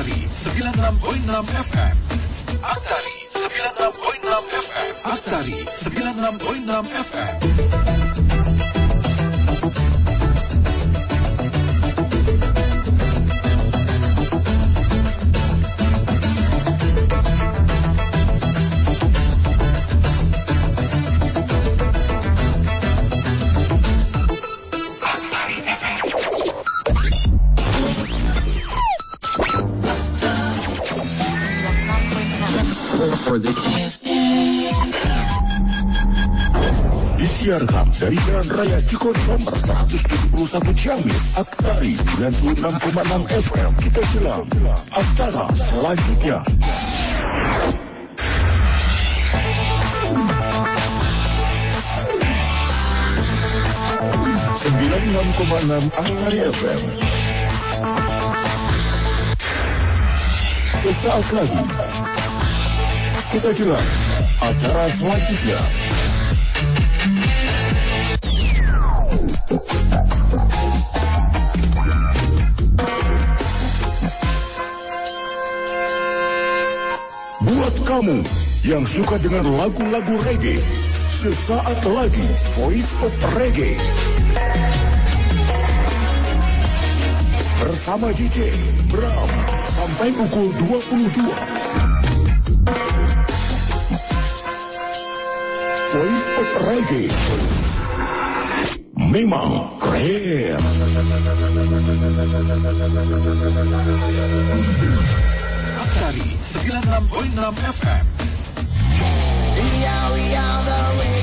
Aktari 96.6 FM. Aktari 96.6 FM. Aktari 96.6 FM. Disiarkan dari Jalan Raya Cikoni nomor 171 Ciamis, Aktari 96,6 FM. Kita jelang acara selanjutnya. Sembilan enam koma enam Aktari FM. Sesaat lagi kita jelang acara selanjutnya. Kamu yang suka dengan lagu-lagu reggae, sesaat lagi Voice of Reggae. Bersama DJ Bram sampai pukul 22. Voice of Reggae. Memang keren. Aktari 96.6 FM. Are, we are the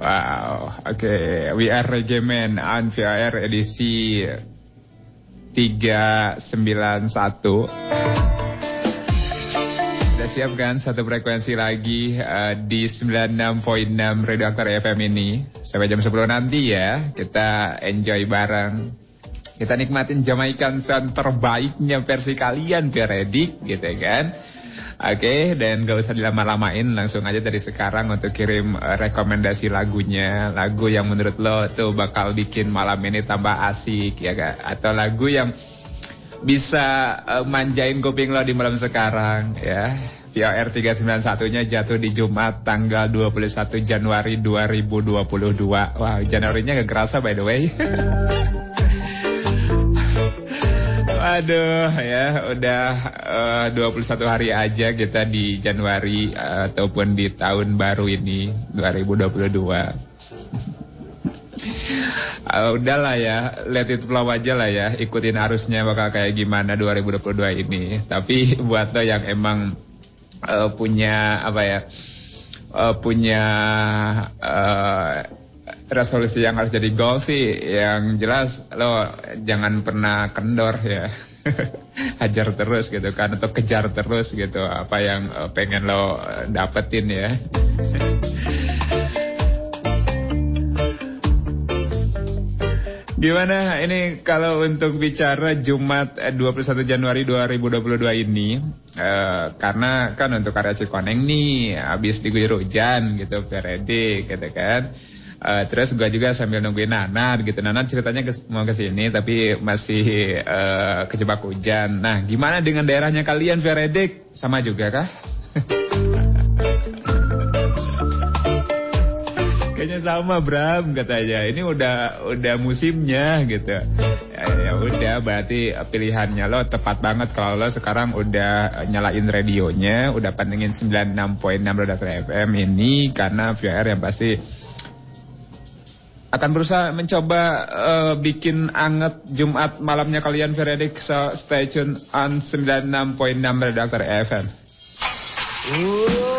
Wow, oke. We are Reggae Man on edisi 391. Udah siap kan satu frekuensi lagi uh, di 96.6 Radio Aktor FM ini. Sampai jam 10 nanti ya, kita enjoy bareng. Kita nikmatin Jamaikan sound terbaiknya versi kalian, Veredik, gitu kan. Oke, dan gak usah dilama-lamain, langsung aja dari sekarang untuk kirim uh, rekomendasi lagunya, lagu yang menurut lo tuh bakal bikin malam ini tambah asik ya kak, atau lagu yang bisa uh, manjain kuping lo di malam sekarang ya. VOR 391-nya jatuh di Jumat tanggal 21 Januari 2022. Wah, Januarinya gak kerasa by the way. Aduh ya udah uh, 21 hari aja kita di Januari uh, ataupun di tahun baru ini 2022. uh, udahlah ya, let it flow aja lah ya, ikutin arusnya bakal kayak gimana 2022 ini. Tapi buat lo yang emang uh, punya apa ya, uh, punya resolusi yang harus jadi goal sih yang jelas lo jangan pernah kendor ya. Hajar terus gitu kan atau kejar terus gitu apa yang uh, pengen lo dapetin ya. Gimana? Ini kalau untuk bicara Jumat 21 Januari 2022 ini uh, karena kan untuk karya Cikoneng nih habis diguyur hujan gitu Feredi gitu kan Uh, terus gue juga sambil nungguin Nana gitu. Nana ceritanya ke, mau ke sini tapi masih uh, kejebak hujan. Nah, gimana dengan daerahnya kalian Veredik? Sama juga kah? Kayaknya sama Bram katanya. Ini udah udah musimnya gitu. Ya, ya udah berarti pilihannya lo tepat banget kalau lo sekarang udah nyalain radionya, udah pantengin 96.6 Roda FM ini karena VR yang pasti akan berusaha mencoba uh, bikin anget Jumat malamnya kalian Veredik so stay tune on 96.6 Redaktor FM. Ada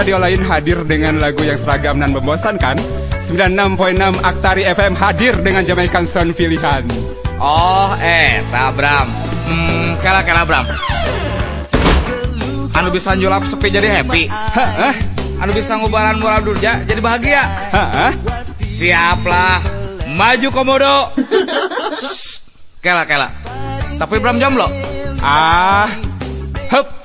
radio lain hadir dengan lagu yang seragam dan membosankan, 96.6 Aktari FM hadir dengan Jamaican Sound pilihan. Oh, eh, Bram. Hmm, kela kela Bram. Anu bisa nyulap sepi jadi happy. Hah? Anu bisa ngubaran moral durja jadi bahagia. Hah? Siaplah. Maju komodo. kela kela. Tapi Bram jomblo. Ah, hup.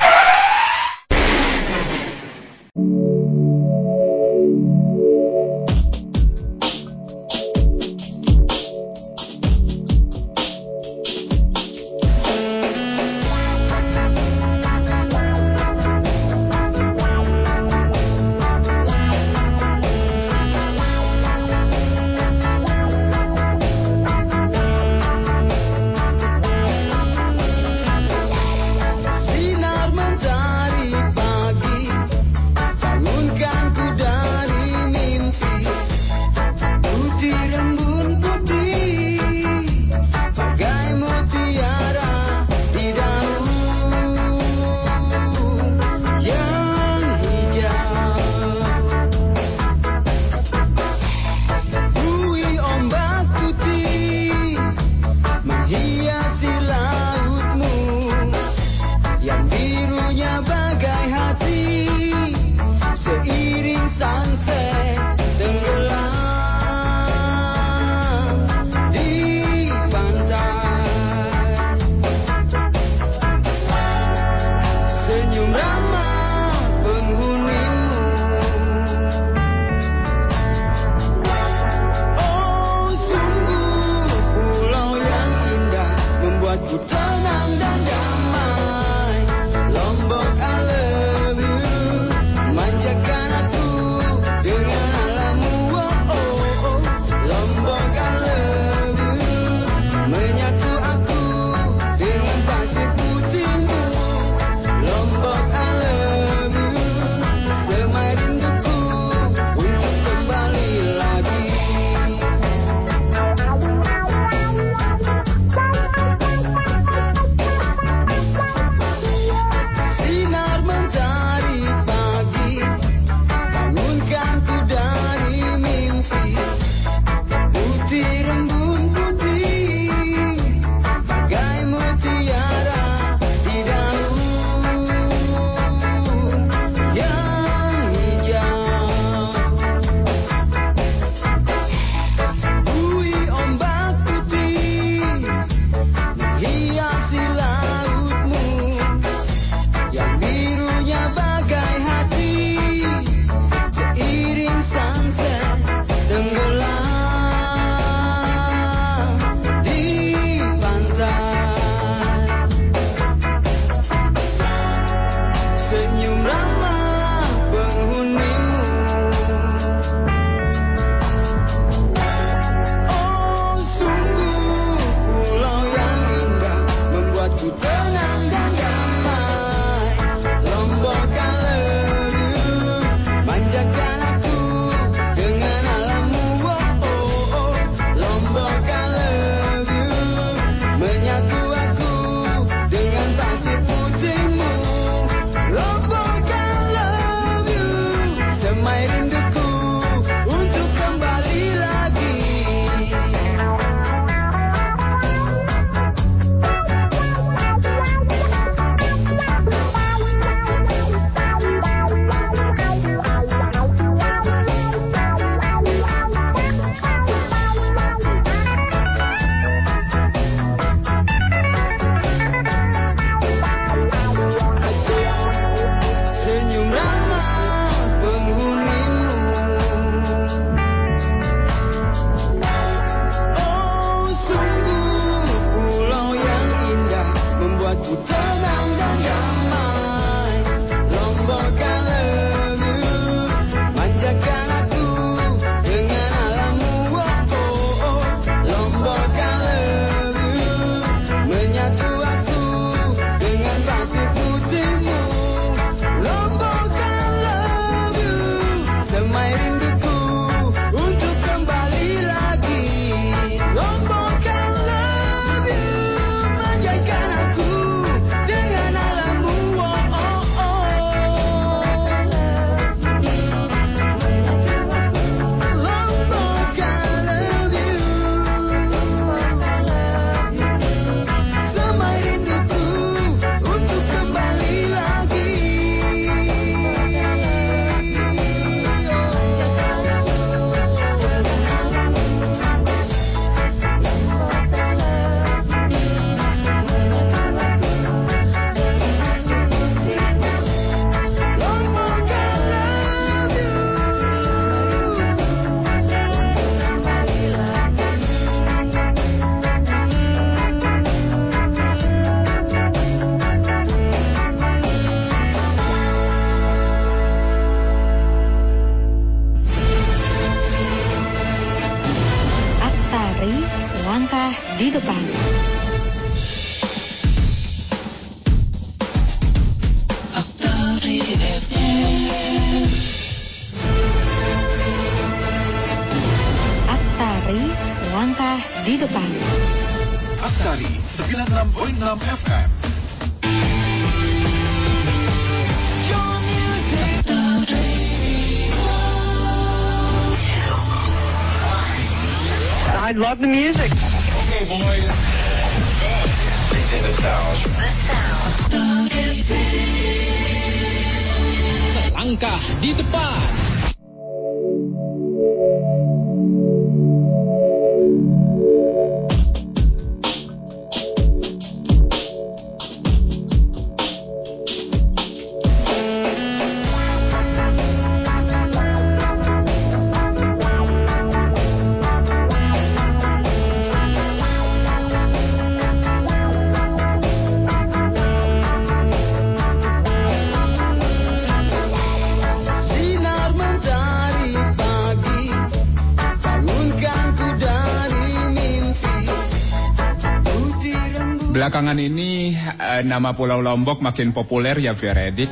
Belakangan ini eh, nama Pulau Lombok makin populer ya daun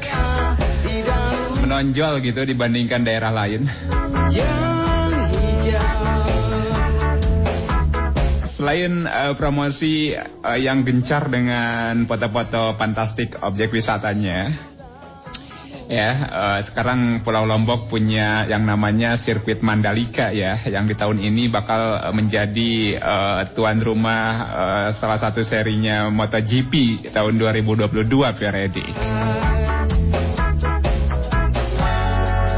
Menonjol gitu dibandingkan daerah lain. Selain eh, promosi eh, yang gencar dengan foto-foto fantastik objek wisatanya, ya eh, sekarang Pulau Lombok punya yang namanya sirkuit Mandalika ya, yang di tahun ini bakal eh, menjadi eh, tuan rumah eh, salah satu serinya MotoGP tahun 2022 Fioredi.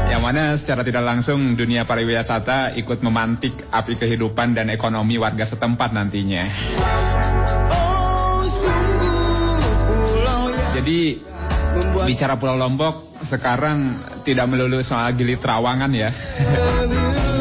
Yang mana secara tidak langsung dunia pariwisata ikut memantik api kehidupan dan ekonomi warga setempat nantinya. Oh Jadi bicara Pulau Lombok sekarang tidak melulu soal gili terawangan ya. oh, oh, oh.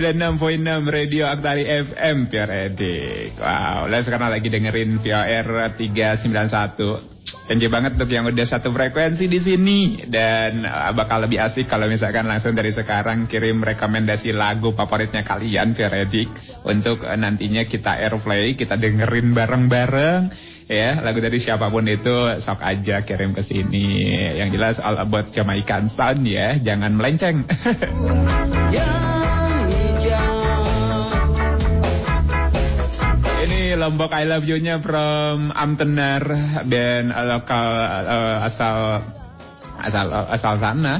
96.6 Radio Aktari FM Pior Edik. Wow, sekarang lagi dengerin VR 391. Thank you banget untuk yang udah satu frekuensi di sini. Dan uh, bakal lebih asik kalau misalkan langsung dari sekarang kirim rekomendasi lagu favoritnya kalian Pior Edik untuk uh, nantinya kita airplay, kita dengerin bareng-bareng. Ya lagu dari siapa pun itu sok aja kirim ke sini. Yang jelas all about Jamaican sound ya jangan melenceng. Yang Ini Lombok I Love You-nya from Amtenar band lokal eh, asal asal asal sana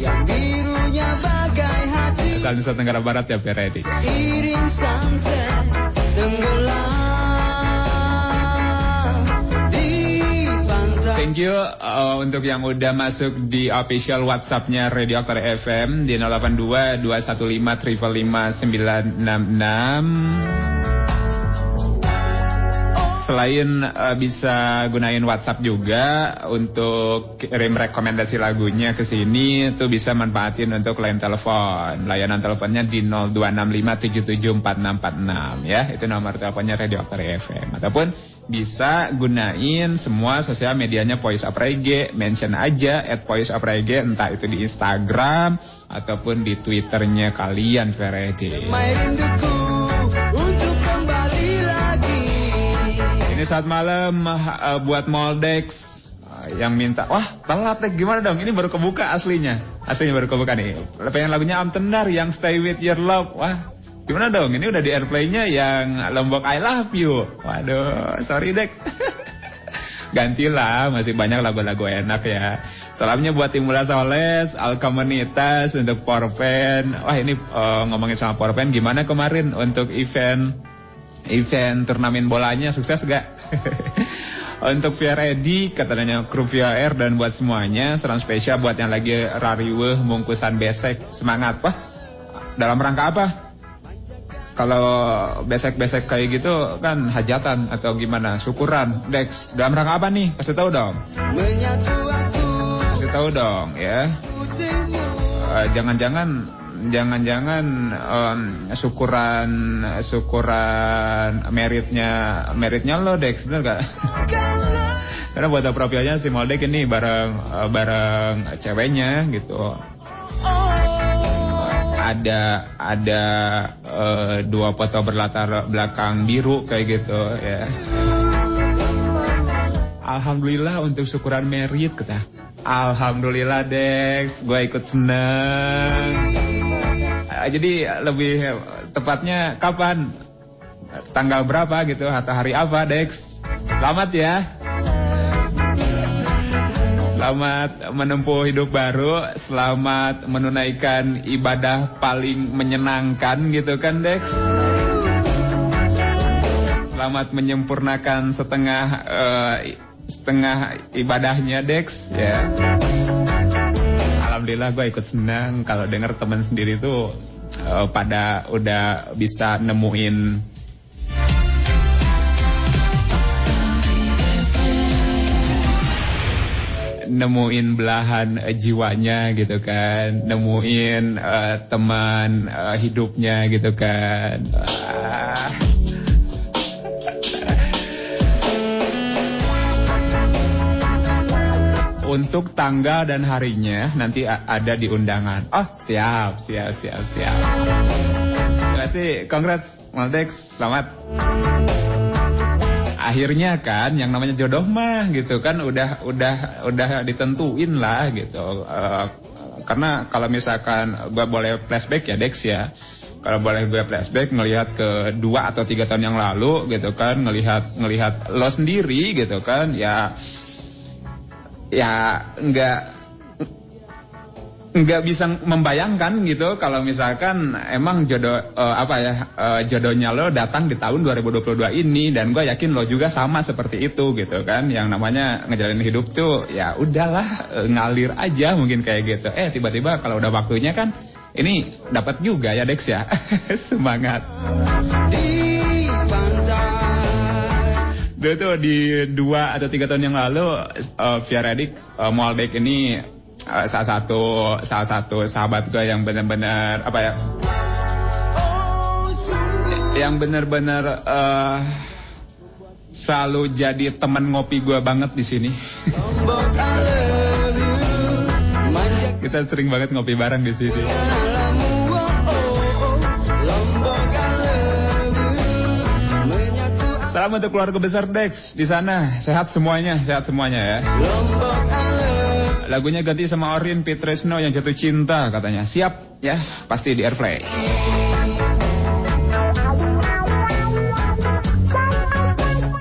Yang birunya bagai hati asal Nusa Tenggara Barat ya Feredi. Iring sunset Thank you eh, untuk yang udah masuk di official WhatsApp-nya Radio Aktor FM di 082 215 555 966. Selain eh, bisa gunain WhatsApp juga untuk kirim rekomendasi lagunya ke sini, tuh bisa manfaatin untuk line telepon. Layanan teleponnya di 0265774646 ya. Itu nomor teleponnya Radio Aktor FM. Ataupun bisa gunain semua sosial medianya Voice of Reggae, mention aja at Voice of Reggae, entah itu di Instagram ataupun di Twitternya kalian, Feredi. Saat malam eh, buat Moldex eh, yang minta, wah telat deh gimana dong? Ini baru kebuka aslinya, aslinya baru kebuka nih. Pengen lagunya Amtenar yang Stay With Your Love, wah gimana dong? Ini udah di airplaynya yang Lombok I Love You. Waduh, sorry dek. Gantilah, masih banyak lagu-lagu enak ya. Salamnya buat Timula Soles, Al Komunitas, untuk Porpen. Wah ini eh, ngomongin sama Porpen, gimana kemarin untuk event event turnamen bolanya sukses gak? Untuk Edi, katanya kru VR dan buat semuanya, salam spesial buat yang lagi rariweh bungkusan besek, semangat. Wah, dalam rangka apa? Kalau besek-besek kayak gitu kan hajatan atau gimana? Syukuran, Dex. Dalam rangka apa nih? Kasih tahu dong. Kasih tahu dong ya. Eh, Jangan-jangan jangan-jangan em, syukuran syukuran meritnya meritnya lo Dex bener gak? Karena buat profilnya si Moldek ini bareng eh, bareng ceweknya gitu. Ada ada eh, dua foto berlatar belakang biru kayak gitu ya. Alhamdulillah untuk syukuran merit kita. Alhamdulillah Dex, gue ikut seneng. Jadi lebih tepatnya kapan? Tanggal berapa gitu atau hari apa Dex? Selamat ya. Selamat menempuh hidup baru, selamat menunaikan ibadah paling menyenangkan gitu kan Dex. Selamat menyempurnakan setengah eh, setengah ibadahnya Dex ya. Alhamdulillah gue ikut senang kalau denger teman sendiri tuh eh, pada udah bisa nemuin nemuin belahan eh, jiwanya gitu kan, nemuin eh, teman eh, hidupnya gitu kan. Ah. Untuk tanggal dan harinya nanti ada di undangan. Oh, siap, siap, siap, siap. Terima kasih, congrats, Maldex, selamat. Akhirnya kan yang namanya jodoh mah gitu kan udah udah udah ditentuin lah gitu. Eh, karena kalau misalkan gua boleh flashback ya Dex ya. Kalau boleh gue flashback ngelihat ke dua atau tiga tahun yang lalu gitu kan ngelihat ngelihat lo sendiri gitu kan ya ya nggak nggak bisa membayangkan gitu kalau misalkan emang jodoh eh, apa ya eh, jodohnya lo datang di tahun 2022 ini dan gue yakin lo juga sama seperti itu gitu kan. Yang namanya ngejalanin hidup tuh ya udahlah eh, ngalir aja mungkin kayak gitu. Eh tiba-tiba kalau udah waktunya kan ini dapat juga ya Dex ya. Semangat Dulu tuh di dua atau tiga tahun yang lalu uh, via Reddit uh, Moldek ini uh, salah satu salah satu sahabat gue yang benar-benar apa ya yang benar-benar uh, selalu jadi teman ngopi gue banget di sini. Kita sering banget ngopi bareng di sini. Salam untuk keluarga besar Dex di sana. Sehat semuanya, sehat semuanya ya. Lagunya ganti sama Orin Pitresno yang jatuh cinta katanya. Siap ya, pasti di airplay.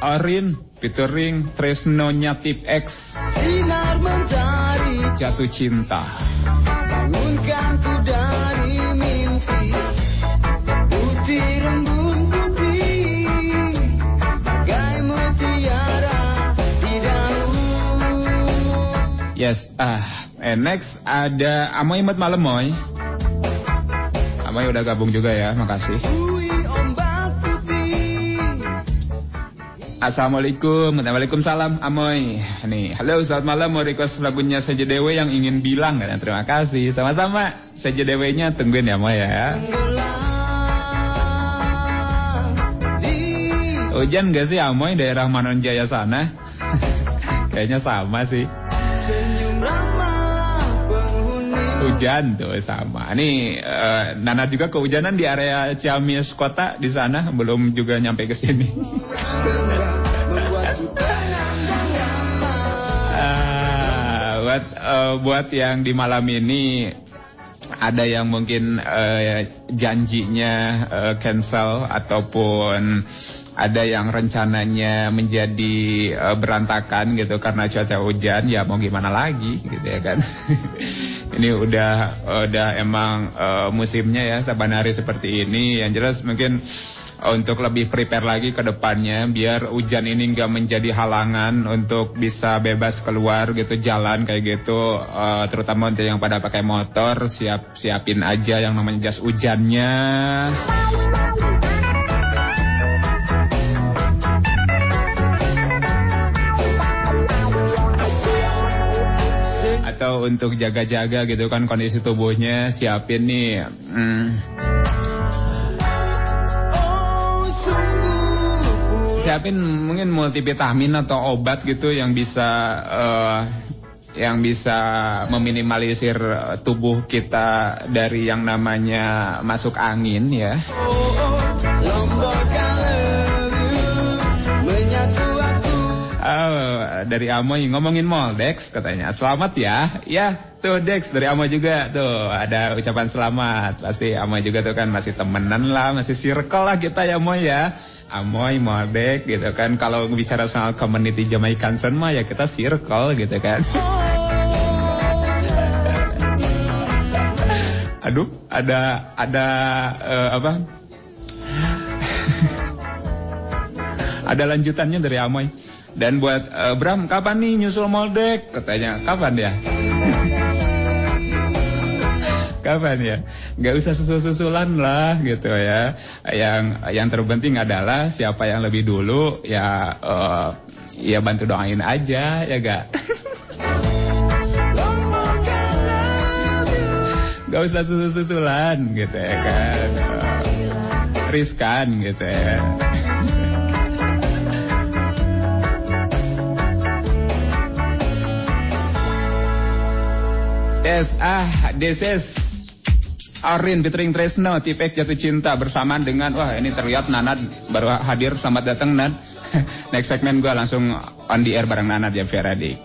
Orin featuring Tresnonya Tip X jatuh cinta. bangunkanku Yes, ah, and next ada Amoy Imut Malam Moy. Amoy udah gabung juga ya, makasih. Assalamualaikum, Waalaikumsalam Amoy. Nih, halo selamat malam mau request lagunya Saja Dewe yang ingin bilang kan. Terima kasih. Sama-sama. Saja Dewenya tungguin ya Moy ya. Hujan gak sih Amoy daerah Manon Jaya sana? Kayaknya sama sih. Hujan tuh sama. Nih eh, Nana juga kehujanan di area Ciamis kota di sana belum juga nyampe ke sini. Ah, buat eh, buat yang di malam ini ada yang mungkin eh, janjinya eh, cancel ataupun ada yang rencananya menjadi eh, berantakan gitu karena cuaca hujan ya mau gimana lagi gitu ya kan. Ini udah udah emang eh, musimnya ya saban hari seperti ini. Yang jelas mungkin untuk lebih prepare lagi ke depannya biar hujan ini nggak menjadi halangan untuk bisa bebas keluar gitu jalan kayak gitu. Eh, terutama untuk yang pada pakai motor siap siapin aja yang namanya jas hujannya untuk jaga-jaga gitu kan kondisi tubuhnya, siapin nih. hmm, siapin mungkin multivitamin atau obat gitu yang bisa eh, yang bisa meminimalisir tubuh kita dari yang namanya masuk angin ya. Oh, dari Amoy ngomongin mall Dex katanya. Selamat ya. Ya, tuh Dex dari Amoy juga tuh ada ucapan selamat. Pasti Amoy juga tuh kan masih temenan lah, masih circle lah kita ya Amoy ya. Amoy, Moldek gitu kan. Kalau bicara soal community Jamaican Son mah ya kita circle gitu kan. Aduh, ada ada eh, apa? ada lanjutannya dari Amoy. Dan buat eh, Bram, kapan nih nyusul Moldek? Katanya, kapan ya? kapan ya? Gak usah susul-susulan lah gitu ya. Yang yang terpenting adalah siapa yang lebih dulu ya eh, ya bantu doain aja ya gak? Gak usah susul-susulan gitu ya kan. Eh, riskan gitu ya. Yes, ah, this is Arin featuring Tresno, Tipek Jatuh Cinta bersamaan dengan, wah ini terlihat Nanad baru hadir, selamat datang Nad. Next segmen gue langsung on the air bareng Nanad ya Feradik.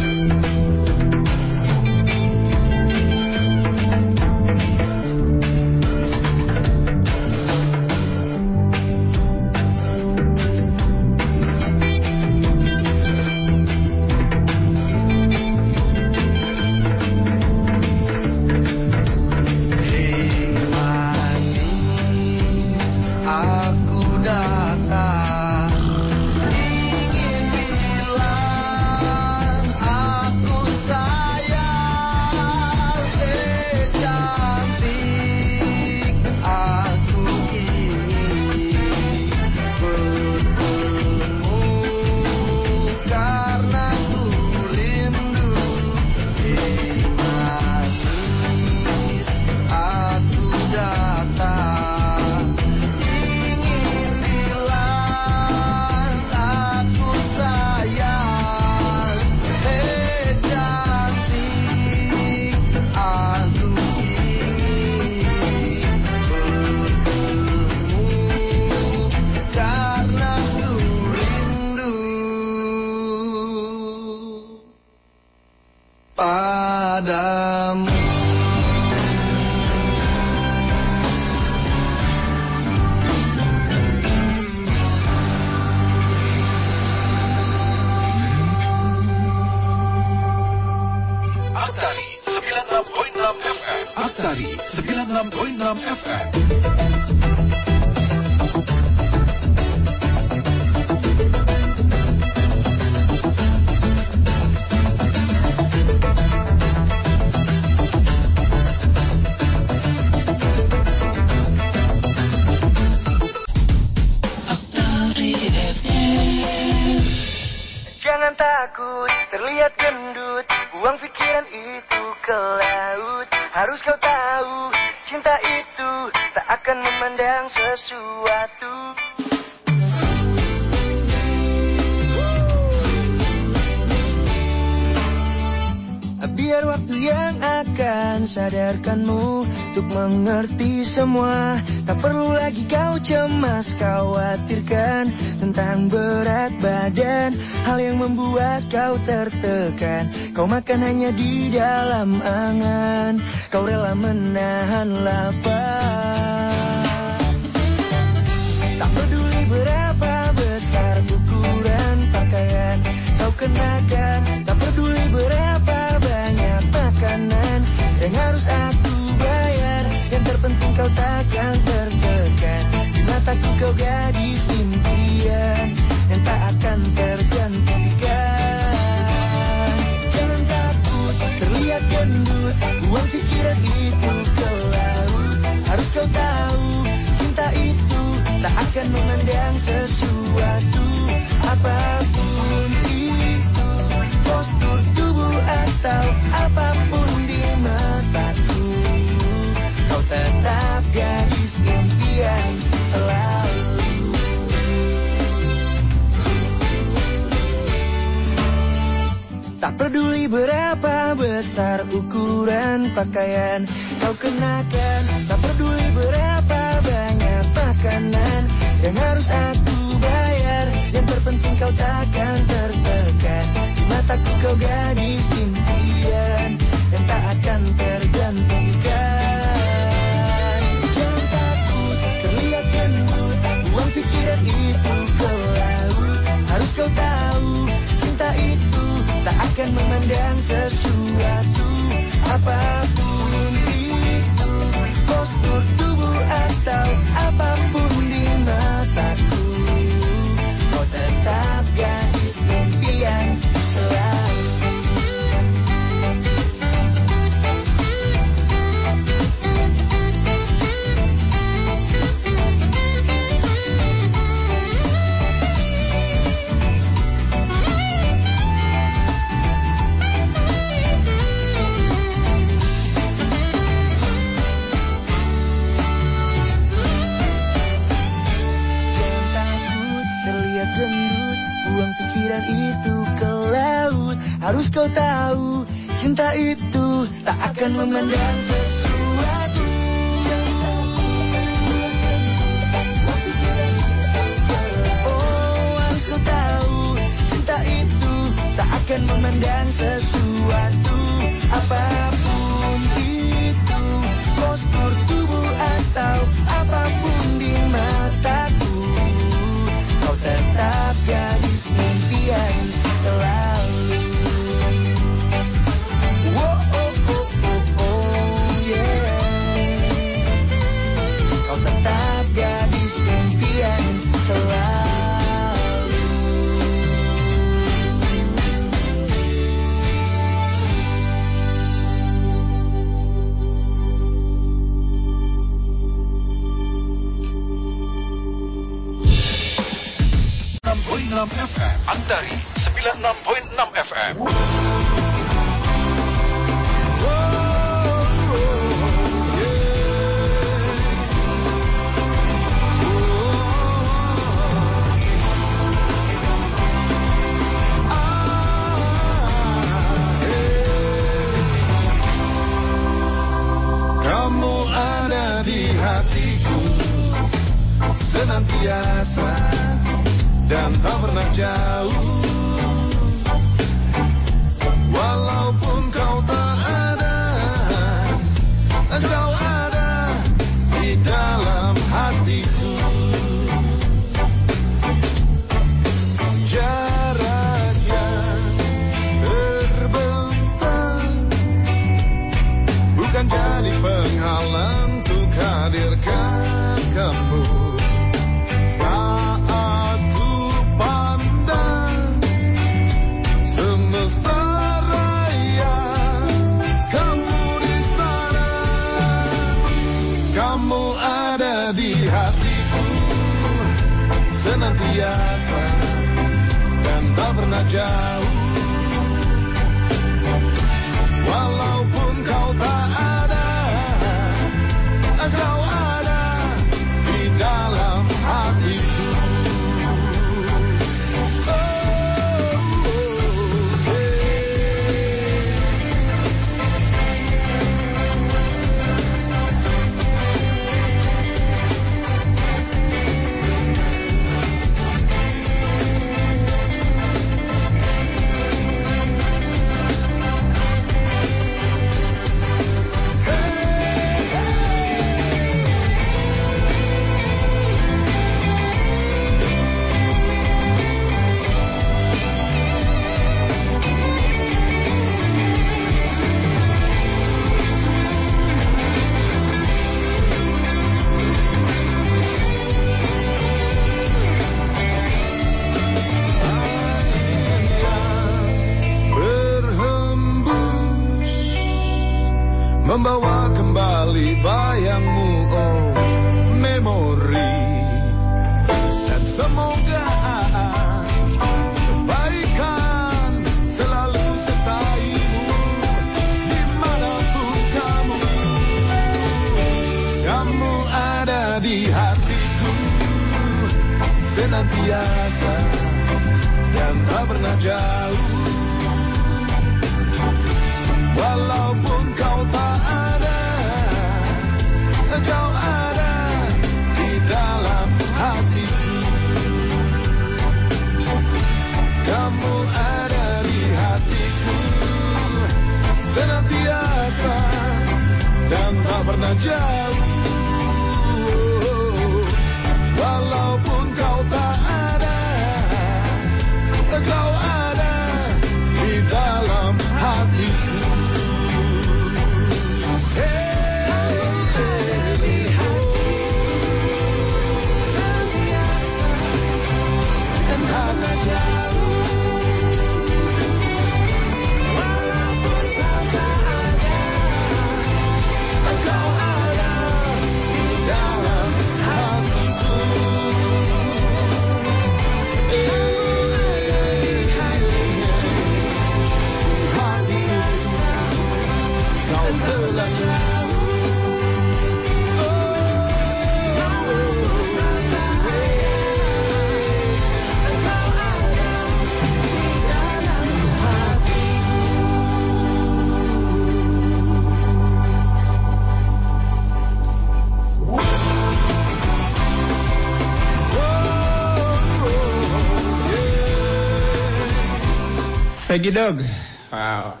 Peggy Dog. Wow.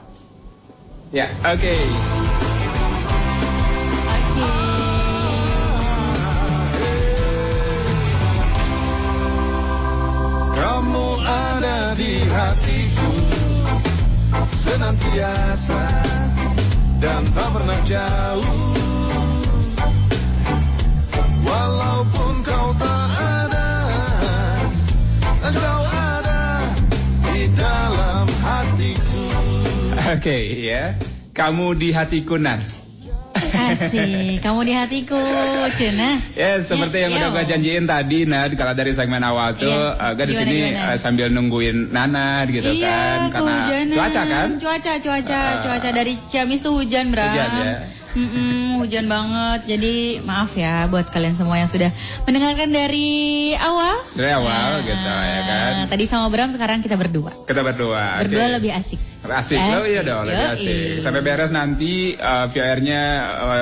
Ya, oke. Kamu ada di hatiku Senantiasa Dan tak pernah jauh Oke, ya. Kamu di hatiku nan. Asik, kamu di hatiku, Cina. Ya, seperti yang Ya, udah ya. gue janjiin tadi, Nad, kalau dari segmen awal tuh, Iya. uh, gue di sini uh, sambil nungguin Nana gitu iya, kan, karena kehujanan. cuaca kan. Cuaca, cuaca, Ah. cuaca dari Ciamis tuh hujan, Bram. Hujan, ya. Mm-mm, hujan banget. Jadi maaf ya buat kalian semua yang sudah mendengarkan dari awal. Dari awal gitu ya kan. Nah, tadi sama Bram, sekarang kita berdua. Kita berdua. Berdua oke. lebih asik. Asik, lo iya dong, lebih asik. Sampai beres nanti uh, VR-nya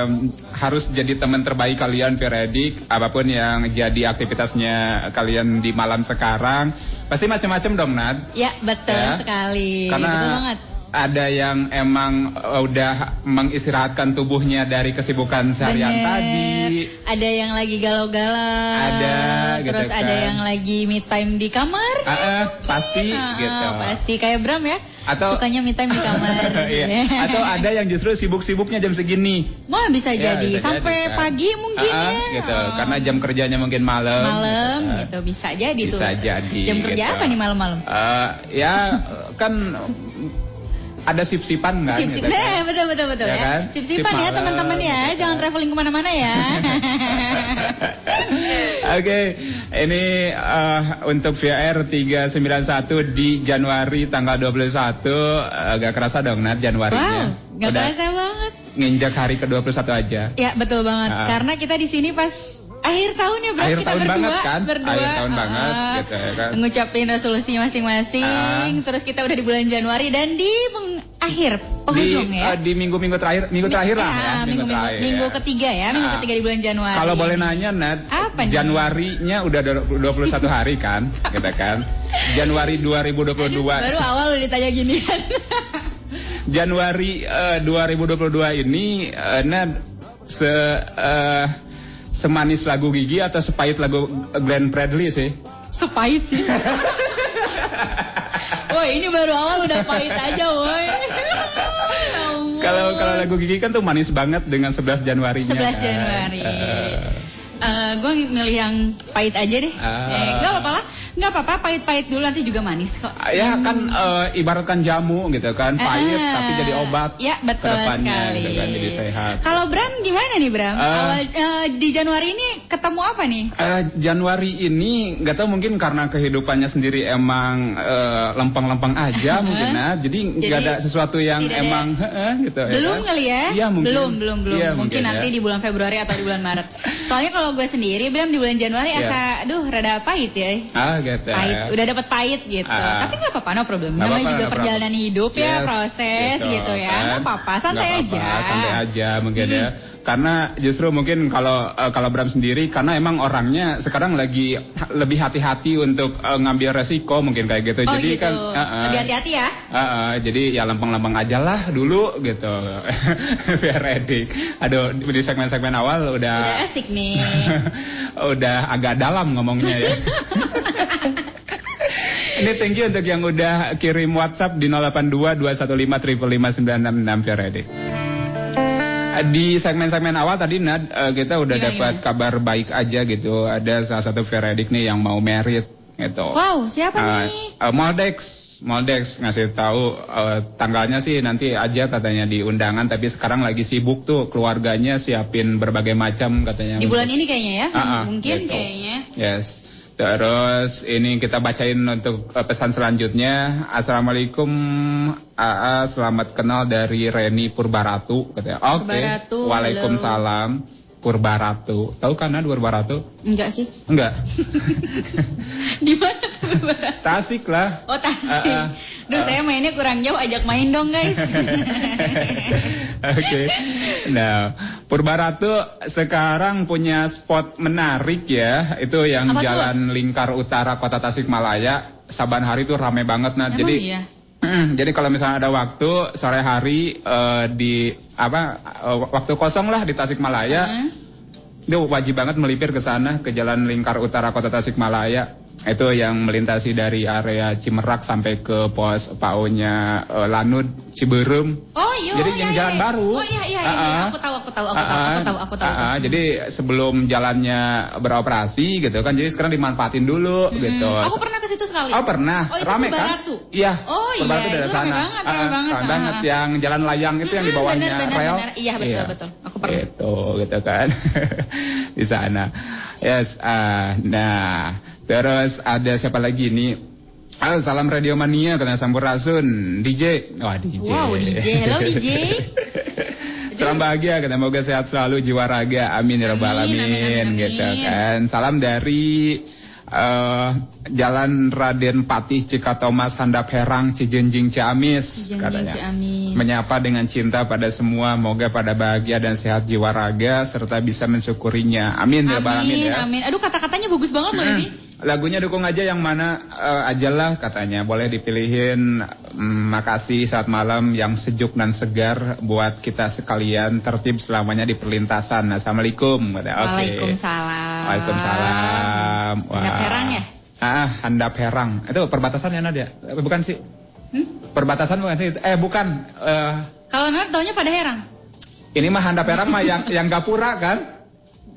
um, harus jadi teman terbaik kalian Veredik. Apa pun yang jadi aktivitasnya kalian di malam sekarang, pasti macam-macam dong, Nad. Ya, betul Ya. sekali. Karena betul banget. Ada yang emang uh, udah mengistirahatkan tubuhnya dari kesibukan seharian Bener. tadi. Ada yang lagi galau-galau. Ada, gitu Terus ada kan. yang lagi me time di kamar. Ah, ah, pasti Ah, gitu. Pasti kayak Bram ya. Atau- sukanya me time di kamar. Iya. Atau ada yang justru sibuk-sibuknya jam segini. Wah bisa Ya, jadi bisa sampai jadi, kan. pagi mungkin ah, ya. gitu. Karena jam kerjanya mungkin malam. malam gitu kan. gitu bisa jadi tuh. Bisa jadi. Jam kerja gitu. apa nih malam-malam? Eh, ya kan ada sip-sipan kan? Sip-sip. gitu kan. Eh, betul betul betul Ya ya. kan? Sip-sipan Sip ya teman-teman ya. gitu Jangan traveling ke mana-mana ya. Oke, ini eh, untuk VR 391 di Januari tanggal 21 agak kerasa dong Nat Januarinya. wow, gak Udah kerasa banget. nginjak hari ke-21 aja. Ya betul banget. Ah. Karena kita di sini pas akhir tahun ya Bro. Akhir kita tahun berdua, banget kan? Berdua. Akhir tahun Ah, banget, gitu ya kan? Ngucapin resolusi masing-masing. Terus kita udah di bulan Januari dan di akhir penghujung di, ya. eh, di minggu-minggu terakhir, minggu terakhir lah ya, Ah, minggu, minggu, terakhir. minggu ketiga ya, minggu Ah. ketiga di bulan Januari. Kalau boleh nanya Nat, Apa? Januarinya udah do- 21 hari kan, gitu kan? Januari 2022. Baru awal ditanya gini kan. Januari eh, 2022 ini eh, Nat se eh, semanis lagu Gigi atau sepahit lagu Glenn Fredly sih? Sepahit sih. Woi, ini baru awal udah pahit aja, woi. Kalau kalau lagu Gigi kan tuh manis banget dengan 11 Januarinya. 11 kan. Januari. Eh, gue milih yang pahit aja deh. Ah. Eh, gak apa-apa lah. Nggak apa-apa, pahit-pahit dulu nanti juga manis kok. Ya kan eh, ibaratkan jamu gitu kan, pahit Ah, tapi jadi obat Ya, betul ke depannya sekali. gitu kan, jadi sehat. Kalau Bram gimana nih Bram? Eh. Awal eh, di Januari ini ketemu apa nih? Eh, Januari ini nggak tahu mungkin karena kehidupannya sendiri emang eh, lempeng-lempeng aja mungkin nah. Jadi nggak ada sesuatu yang ada- emang heeh, gitu ya Belum kan. kali ya? Iya mungkin. Belum, belum, belum. Iya, mungkin, nanti ya. di bulan Februari atau di bulan Maret. Soalnya kalau gue sendiri, Bram di bulan Januari Iya. asa, aduh rada pahit ya. Ah gitu. Pahit, ya. udah dapat pahit gitu. Ah. Tapi nggak apa-apa, no problem. Namanya apa-apa, juga no perjalanan problem. hidup ya, Yes, proses gitu, ya. kan. Nggak apa-apa, santai Nggak aja. apa-apa, santai aja mungkin ya. Karena justru mungkin kalau eh, kalau Bram sendiri karena emang orangnya sekarang lagi ha- lebih hati-hati untuk eh, ngambil resiko mungkin kayak gitu. Oh jadi gitu. kan eh, eh, Lebih hati-hati ya. eh, eh, jadi ya lempeng-lempeng aja lah dulu gitu. Biar ready. Aduh di segmen-segmen awal udah Udah asik nih. udah agak dalam ngomongnya ya. Ini thank you untuk yang udah kirim WhatsApp di 082 215 555 biar ready. Di segmen-segmen awal tadi Nad, eh, kita udah Gimana, dapat kabar baik aja gitu. Ada salah satu Veredik nih yang mau merit gitu. Wow, siapa Eh, nih? eh, Moldex, Moldex ngasih tahu eh, tanggalnya sih nanti aja katanya di undangan tapi sekarang lagi sibuk tuh keluarganya siapin berbagai macam katanya. Di bulan ini kayaknya ya. Ah, ah, Mungkin gitu. kayaknya. Yes. Terus ini kita bacain untuk eh, pesan selanjutnya. Assalamualaikum AA, selamat kenal dari Reni Purbaratu katanya. Oke. Purbaratu, halo. Waalaikumsalam. Purbaratu. Tahu kan Nad Purbaratu? Enggak sih. Enggak. Di mana tuh? Tasik lah. Oh, Tasik. Ah, ah. Duh, saya mainnya kurang jauh, ajak main dong, guys. Oke. Nah, Purbaratu sekarang punya spot menarik ya. Itu yang Apa? Jalan Lingkar Utara Kota Tasikmalaya. Saban hari tuh rame banget nah. Emang Jadi iya? jadi kalau misalnya ada waktu sore hari eh, di apa eh, waktu kosong lah di Tasikmalaya. Heeh. Itu wajib banget melipir ke sana ke Jalan Lingkar Utara Kota Tasikmalaya. Itu yang melintasi dari area Cimerak sampai ke pos PAO-nya eh, Lanud Ciberem. Oh iya, Jadi oh, yang iya, jalan iya. baru. Oh iya iya, iya. Ah, ah. aku tahu aku tahu aku tahu Ah, aku tahu aku tahu. ah, ah. Jadi sebelum jalannya beroperasi gitu kan, jadi sekarang dimanfaatin dulu Mm-mm. gitu. Aku pernah ke situ sekali. Oh pernah, Oh itu rame kan? Iya. Oh iya, Purbaratu dari rame sana. banget, rame banget. rame banget. ah. Yang jalan layang itu yang di bawahnya benar, rel. Iya, betul, betul. Aku pernah. Itu gitu kan. di sana. Yes, ah, nah, terus ada siapa lagi nih? Ah, salam Radio Mania kena Sampurasun, DJ. Wah, DJ. Wow, DJ. Hello, DJ. Salam bahagia, kita semoga sehat selalu jiwa raga. Amin ya rabbal Amin, alamin, amin, amin, gitu amin. kan. Salam dari eh, Jalan Raden Patih Cikatomas Handap Herang Cijenjing Ciamis Cijenjing, katanya. Ciamis. Menyapa dengan cinta pada semua, moga pada bahagia dan sehat jiwa raga serta bisa mensyukurinya. Amin ya rabbal alamin Amin, ya. amin. Aduh kata-katanya bagus banget loh ini. Lagunya dukung aja yang mana eh, aja lah katanya. Boleh dipilihin. Mm, makasih saat malam yang sejuk dan segar buat kita sekalian tertib selamanya di perlintasan. Assalamualaikum. Oke. Waalaikumsalam. Waalaikumsalam. Wah. Handap Herang ya? Ah, handap herang. Itu perbatasan ya Nadia? Eh, Bukan sih? Hmm? Perbatasan bukan sih? Eh bukan. Eh, Kalau Nat taunya pada herang. ini mah handap herang mah yang yang Gapura kan?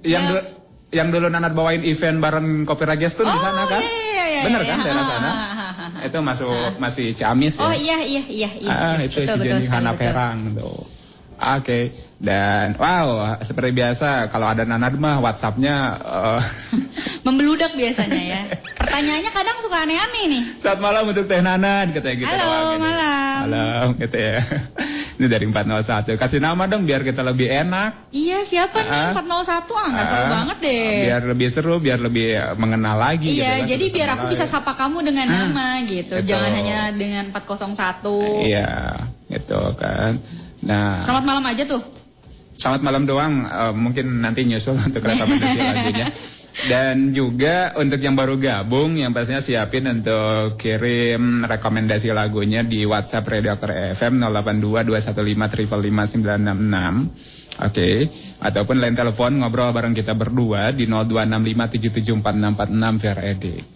Yang Ya. Yang dulu Nanat bawain event bareng Kopi Rages tuh di Oh, sana kan? iya, iya, iya, Bener iya. kan daerah Ah, sana? ah, ah, ah, ah. Itu masuk masih Ciamis ya. Oh iya iya iya iya. Ah, itu Betul, si Jenny Hana. Perang tuh. Oke. Dan wow, seperti biasa kalau ada Nanad mah WhatsAppnya eh, Membeludak biasanya ya. Pertanyaannya kadang suka aneh-aneh nih. saat malam untuk Teh Nanad katanya gitu Halo, doang malam. Malam gitu ya. Ini dari 401. Kasih nama dong biar kita lebih enak. Iya siapa Ah. nih 401 ah nggak seru Ah, banget deh. Biar lebih seru, biar lebih mengenal lagi gitu Iya, kan, jadi satu biar aku lain. bisa sapa kamu dengan Hmm. nama gitu. Betul. Jangan hanya dengan 401. Iya, gitu kan. Nah, Selamat malam aja tuh. Selamat malam doang, eh, mungkin nanti nyusul untuk rekomendasi lagunya. Dan juga untuk yang baru gabung, yang pastinya siapin untuk kirim rekomendasi lagunya di WhatsApp Radio Aktor FM 082 Oke, ataupun lain telepon ngobrol bareng kita berdua di 0265774646 via.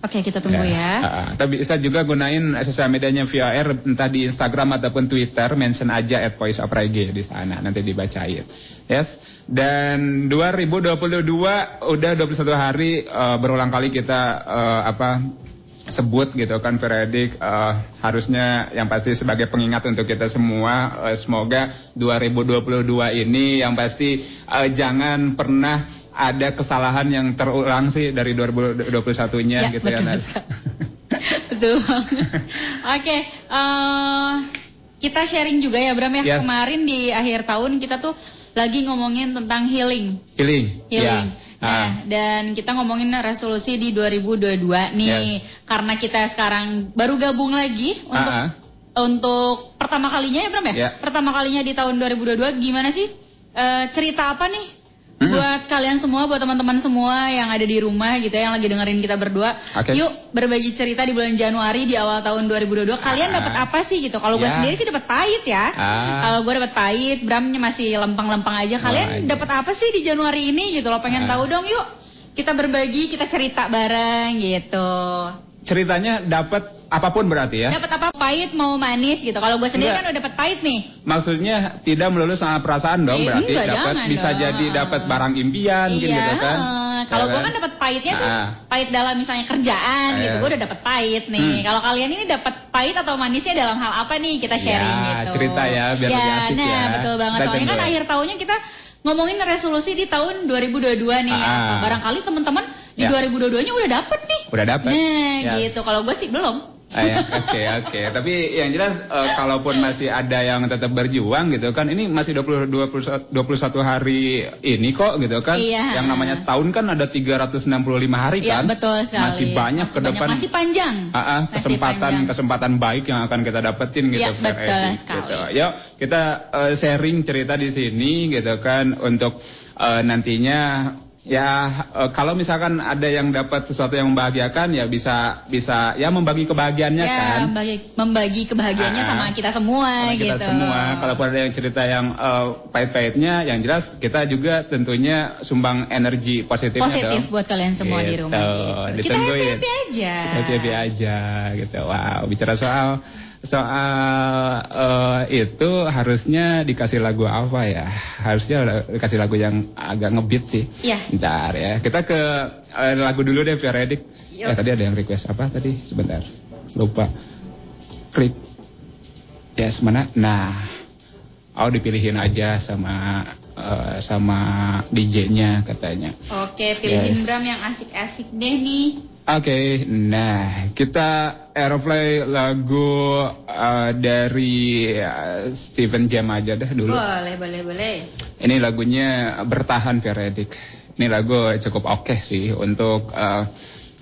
Oke, kita tunggu ya. Ah, tapi bisa juga gunain sosial medianya VR entah di Instagram ataupun Twitter, mention aja at Voice of Reggae di sana nanti dibacain. Yes. Dan 2022 udah 21 hari eh, berulang kali kita eh, apa sebut gitu kan periodik eh, harusnya yang pasti sebagai pengingat untuk kita semua eh, semoga 2022 ini yang pasti eh, jangan pernah ada kesalahan yang terulang sih dari 2021-nya gitu ya betul Nas. sekali. betul banget. Oke, eh, kita sharing juga ya Bram ya. Yes. Kemarin di akhir tahun kita tuh lagi ngomongin tentang healing. Healing. Healing. Ya. Nah, dan kita ngomongin resolusi di 2022 nih. Yes. Karena kita sekarang baru gabung lagi untuk Ah, ah. untuk pertama kalinya ya Bram ya? Ya. Pertama kalinya di tahun 2022 gimana sih? Eh, cerita apa nih? Hmm. Buat kalian semua, buat teman-teman semua yang ada di rumah gitu ya, yang lagi dengerin kita berdua. Oke. Yuk berbagi cerita di bulan Januari di awal tahun 2022. Kalian Ah. dapat apa sih gitu? Kalau gue Ya. sendiri sih dapat pahit ya. Ah. Kalau gue dapat pahit, Bramnya masih lempeng-lempeng aja. Kalian aja. dapat apa sih di Januari ini gitu loh? Pengen Ah. tahu dong yuk. Kita berbagi, kita cerita bareng gitu. Ceritanya dapat apa pun berarti ya. Dapat apa pahit mau manis gitu. Kalau gue sendiri Enggak. kan udah dapat pahit nih. Maksudnya tidak melulu sama perasaan dong Eh, berarti dapat bisa dong. jadi dapat barang impian iya. gitu kan. Kalau gue kan dapat pahitnya tuh Ah. pahit dalam misalnya kerjaan Ah, gitu. Gue udah dapat pahit nih. Hmm. Kalau kalian ini dapat pahit atau manisnya dalam hal apa nih kita sharing Ya, gitu. cerita ya, biar ya, lebih asik nah, ya. betul banget. Soalnya kan akhir tahunnya kita ngomongin resolusi di tahun 2022 nih. Ah. Apa Barangkali teman-teman di Ya. 2022-nya udah dapet nih. Udah dapat. Nah, Ya. gitu. Kalau gue sih belum. Ya, Oke oke, tapi yang jelas eh, kalaupun masih ada yang tetap berjuang gitu kan, ini masih 20, 21, 21 hari ini kok gitu kan. Iya. Yang namanya setahun kan ada 365 hari Iya, kan. betul sekali. Masih banyak Masih ke depan. Masih panjang. Ah, ah, Masih kesempatan panjang. kesempatan baik yang akan kita dapetin gitu. Iya, betul Edit, sekali. gitu. Yuk kita eh, sharing cerita di sini gitu kan untuk eh, nantinya ya eh, kalau misalkan ada yang dapat sesuatu yang membahagiakan ya bisa bisa ya membagi kebahagiaannya ya, kan. membagi, membagi kebahagiaannya Ah, sama kita semua Sama gitu. kita semua. Kalaupun ada yang cerita yang eh, pahit-pahitnya, yang jelas kita juga tentunya sumbang energi positifnya Positif dong. buat kalian semua di Gitu, rumah gitu. Kita ditungguin. happy-happy aja. Happy-happy aja gitu. Wow, bicara soal soal eh, itu harusnya dikasih lagu apa ya? Harusnya dikasih lagu yang agak ngebeat sih. Iya. Bentar ya. Kita ke eh, lagu dulu deh Via Redik. Yuk. Eh tadi ada yang request apa tadi? Sebentar. Lupa. Klik. Yes, mana? Nah. Oh dipilihin aja sama eh, sama DJ-nya katanya. Oke, pilihin Yes. Bram yang asik-asik deh nih. Oke, nah kita aeroplay lagu uh, dari uh, Steven Jam aja dah dulu. Boleh, boleh, boleh. Ini lagunya bertahan Veredik. Ini lagu cukup oke sih untuk uh,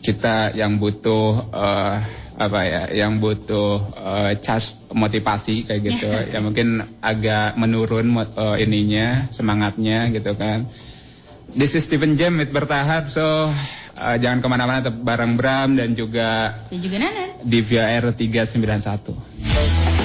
kita yang butuh uh, apa ya, yang butuh uh, charge motivasi kayak gitu. ya mungkin agak menurun uh, ininya, semangatnya gitu kan. This is Steven Jam with bertahan, so uh, jangan ke mana-mana tetap bareng Bram dan juga Dan juga Nanan. di Via R 391.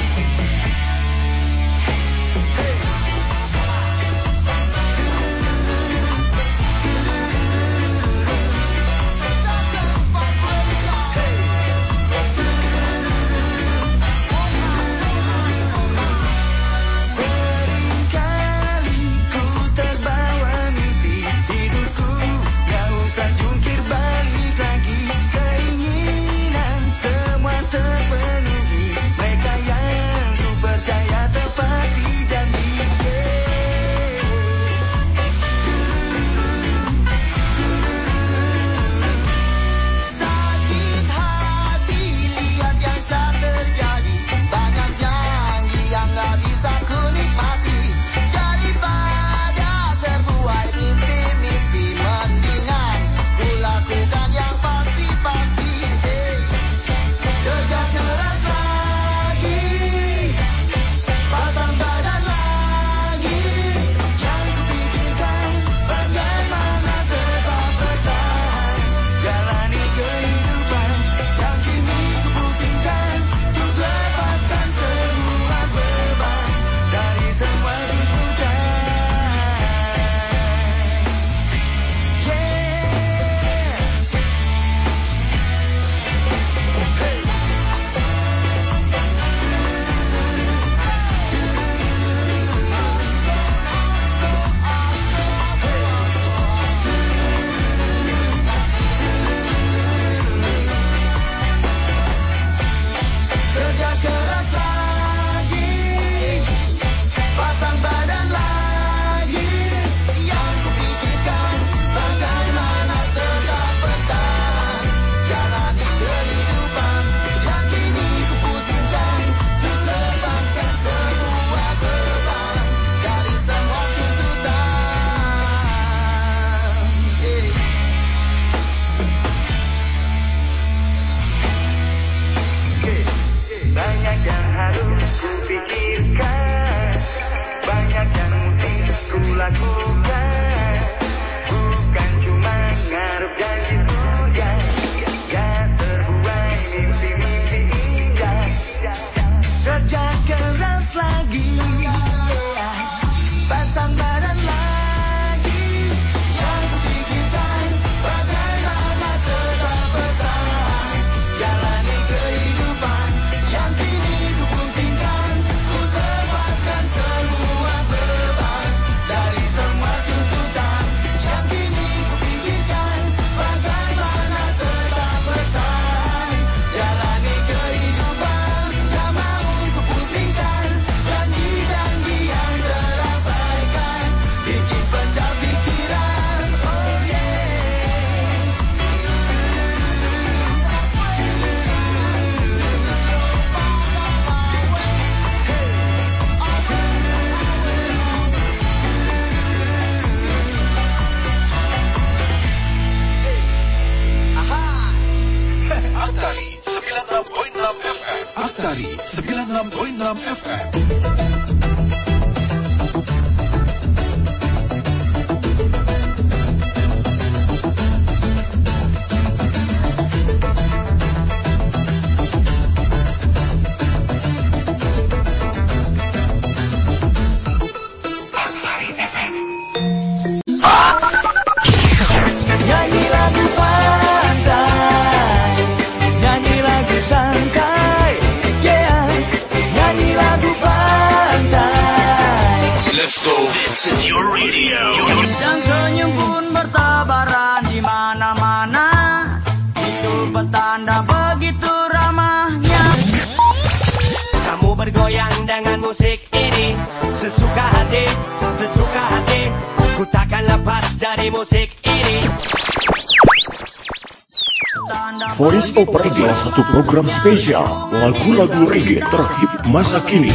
program spesial lagu-lagu reggae terhip masa kini.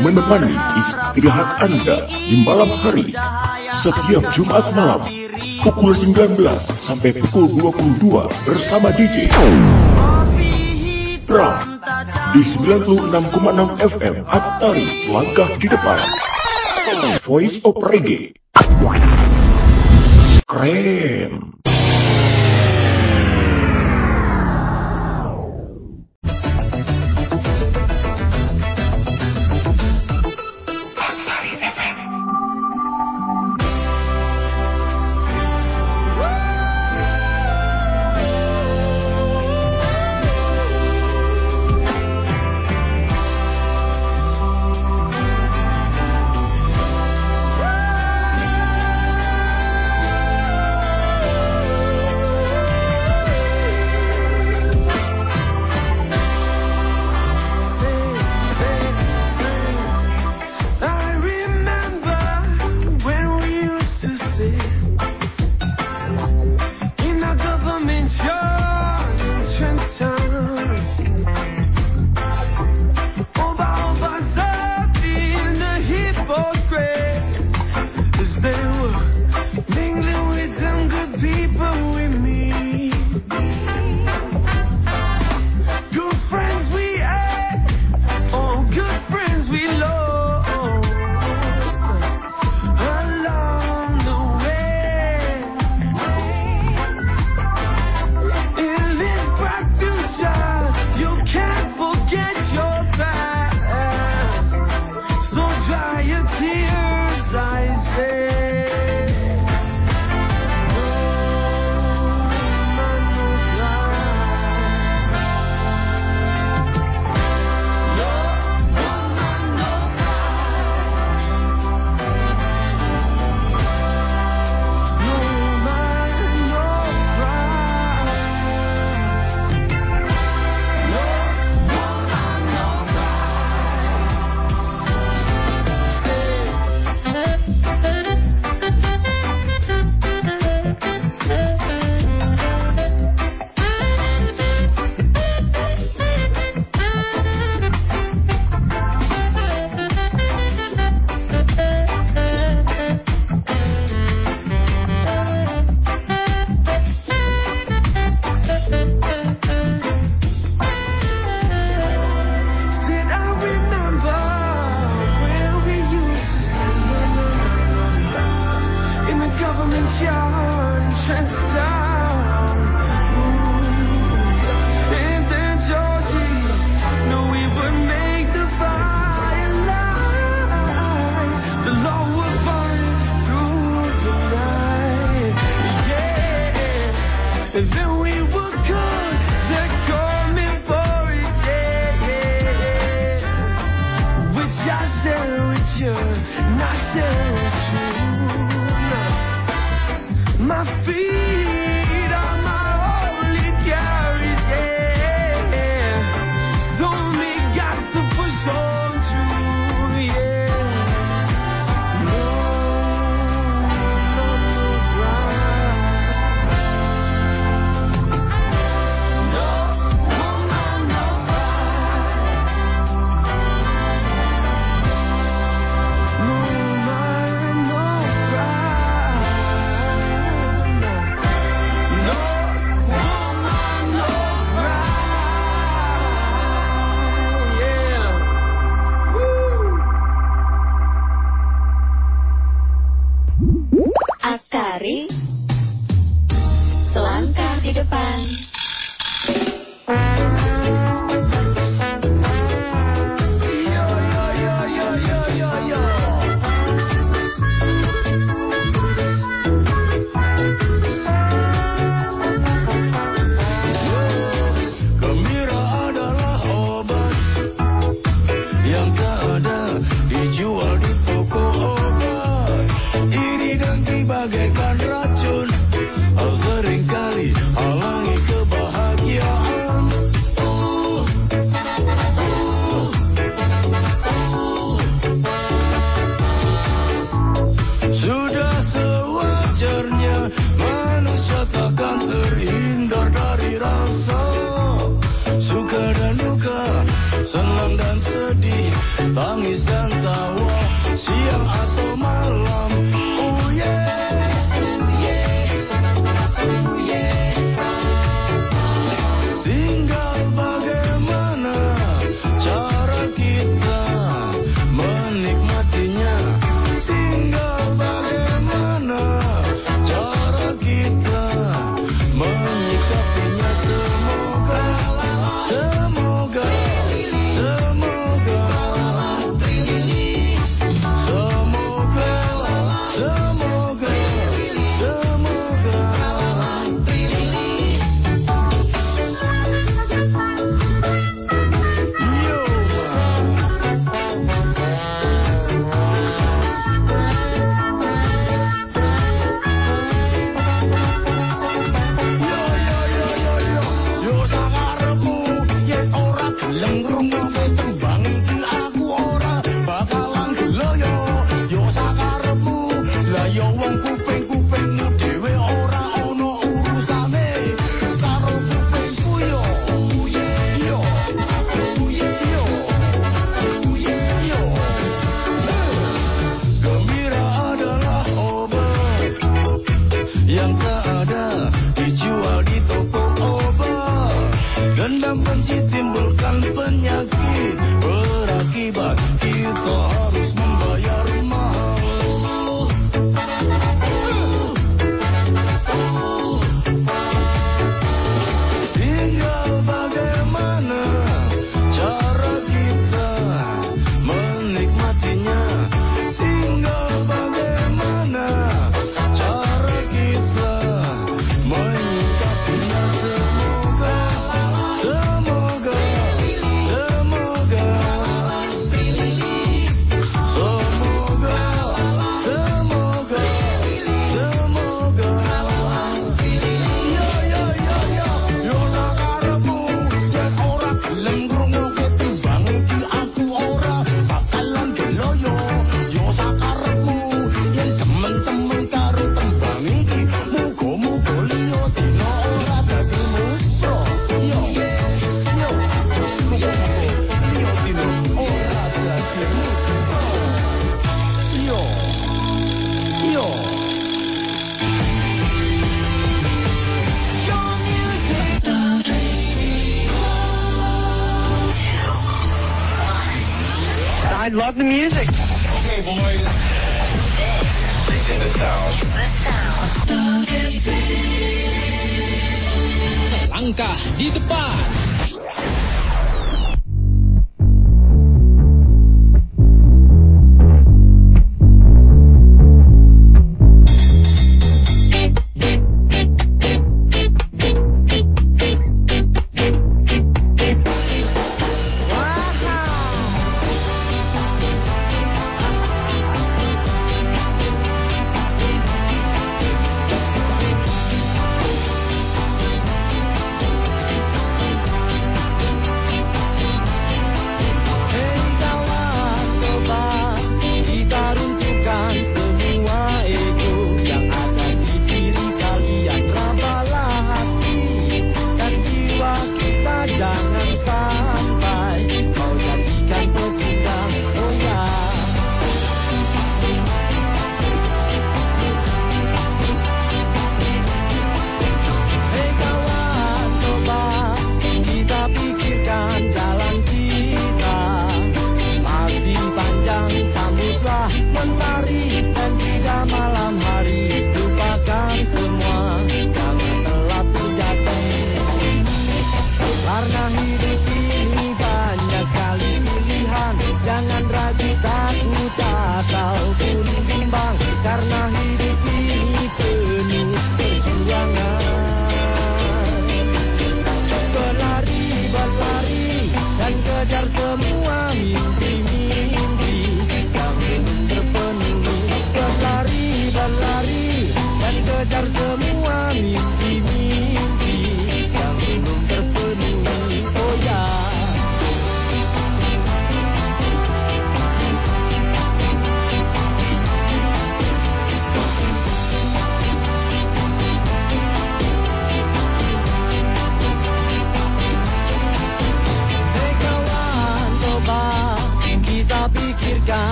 Menemani istirahat Anda di malam hari setiap Jumat malam pukul 19 sampai pukul 22 bersama DJ Pram di 96,6 FM Atari selangkah di depan. Voice of Reggae. Keren.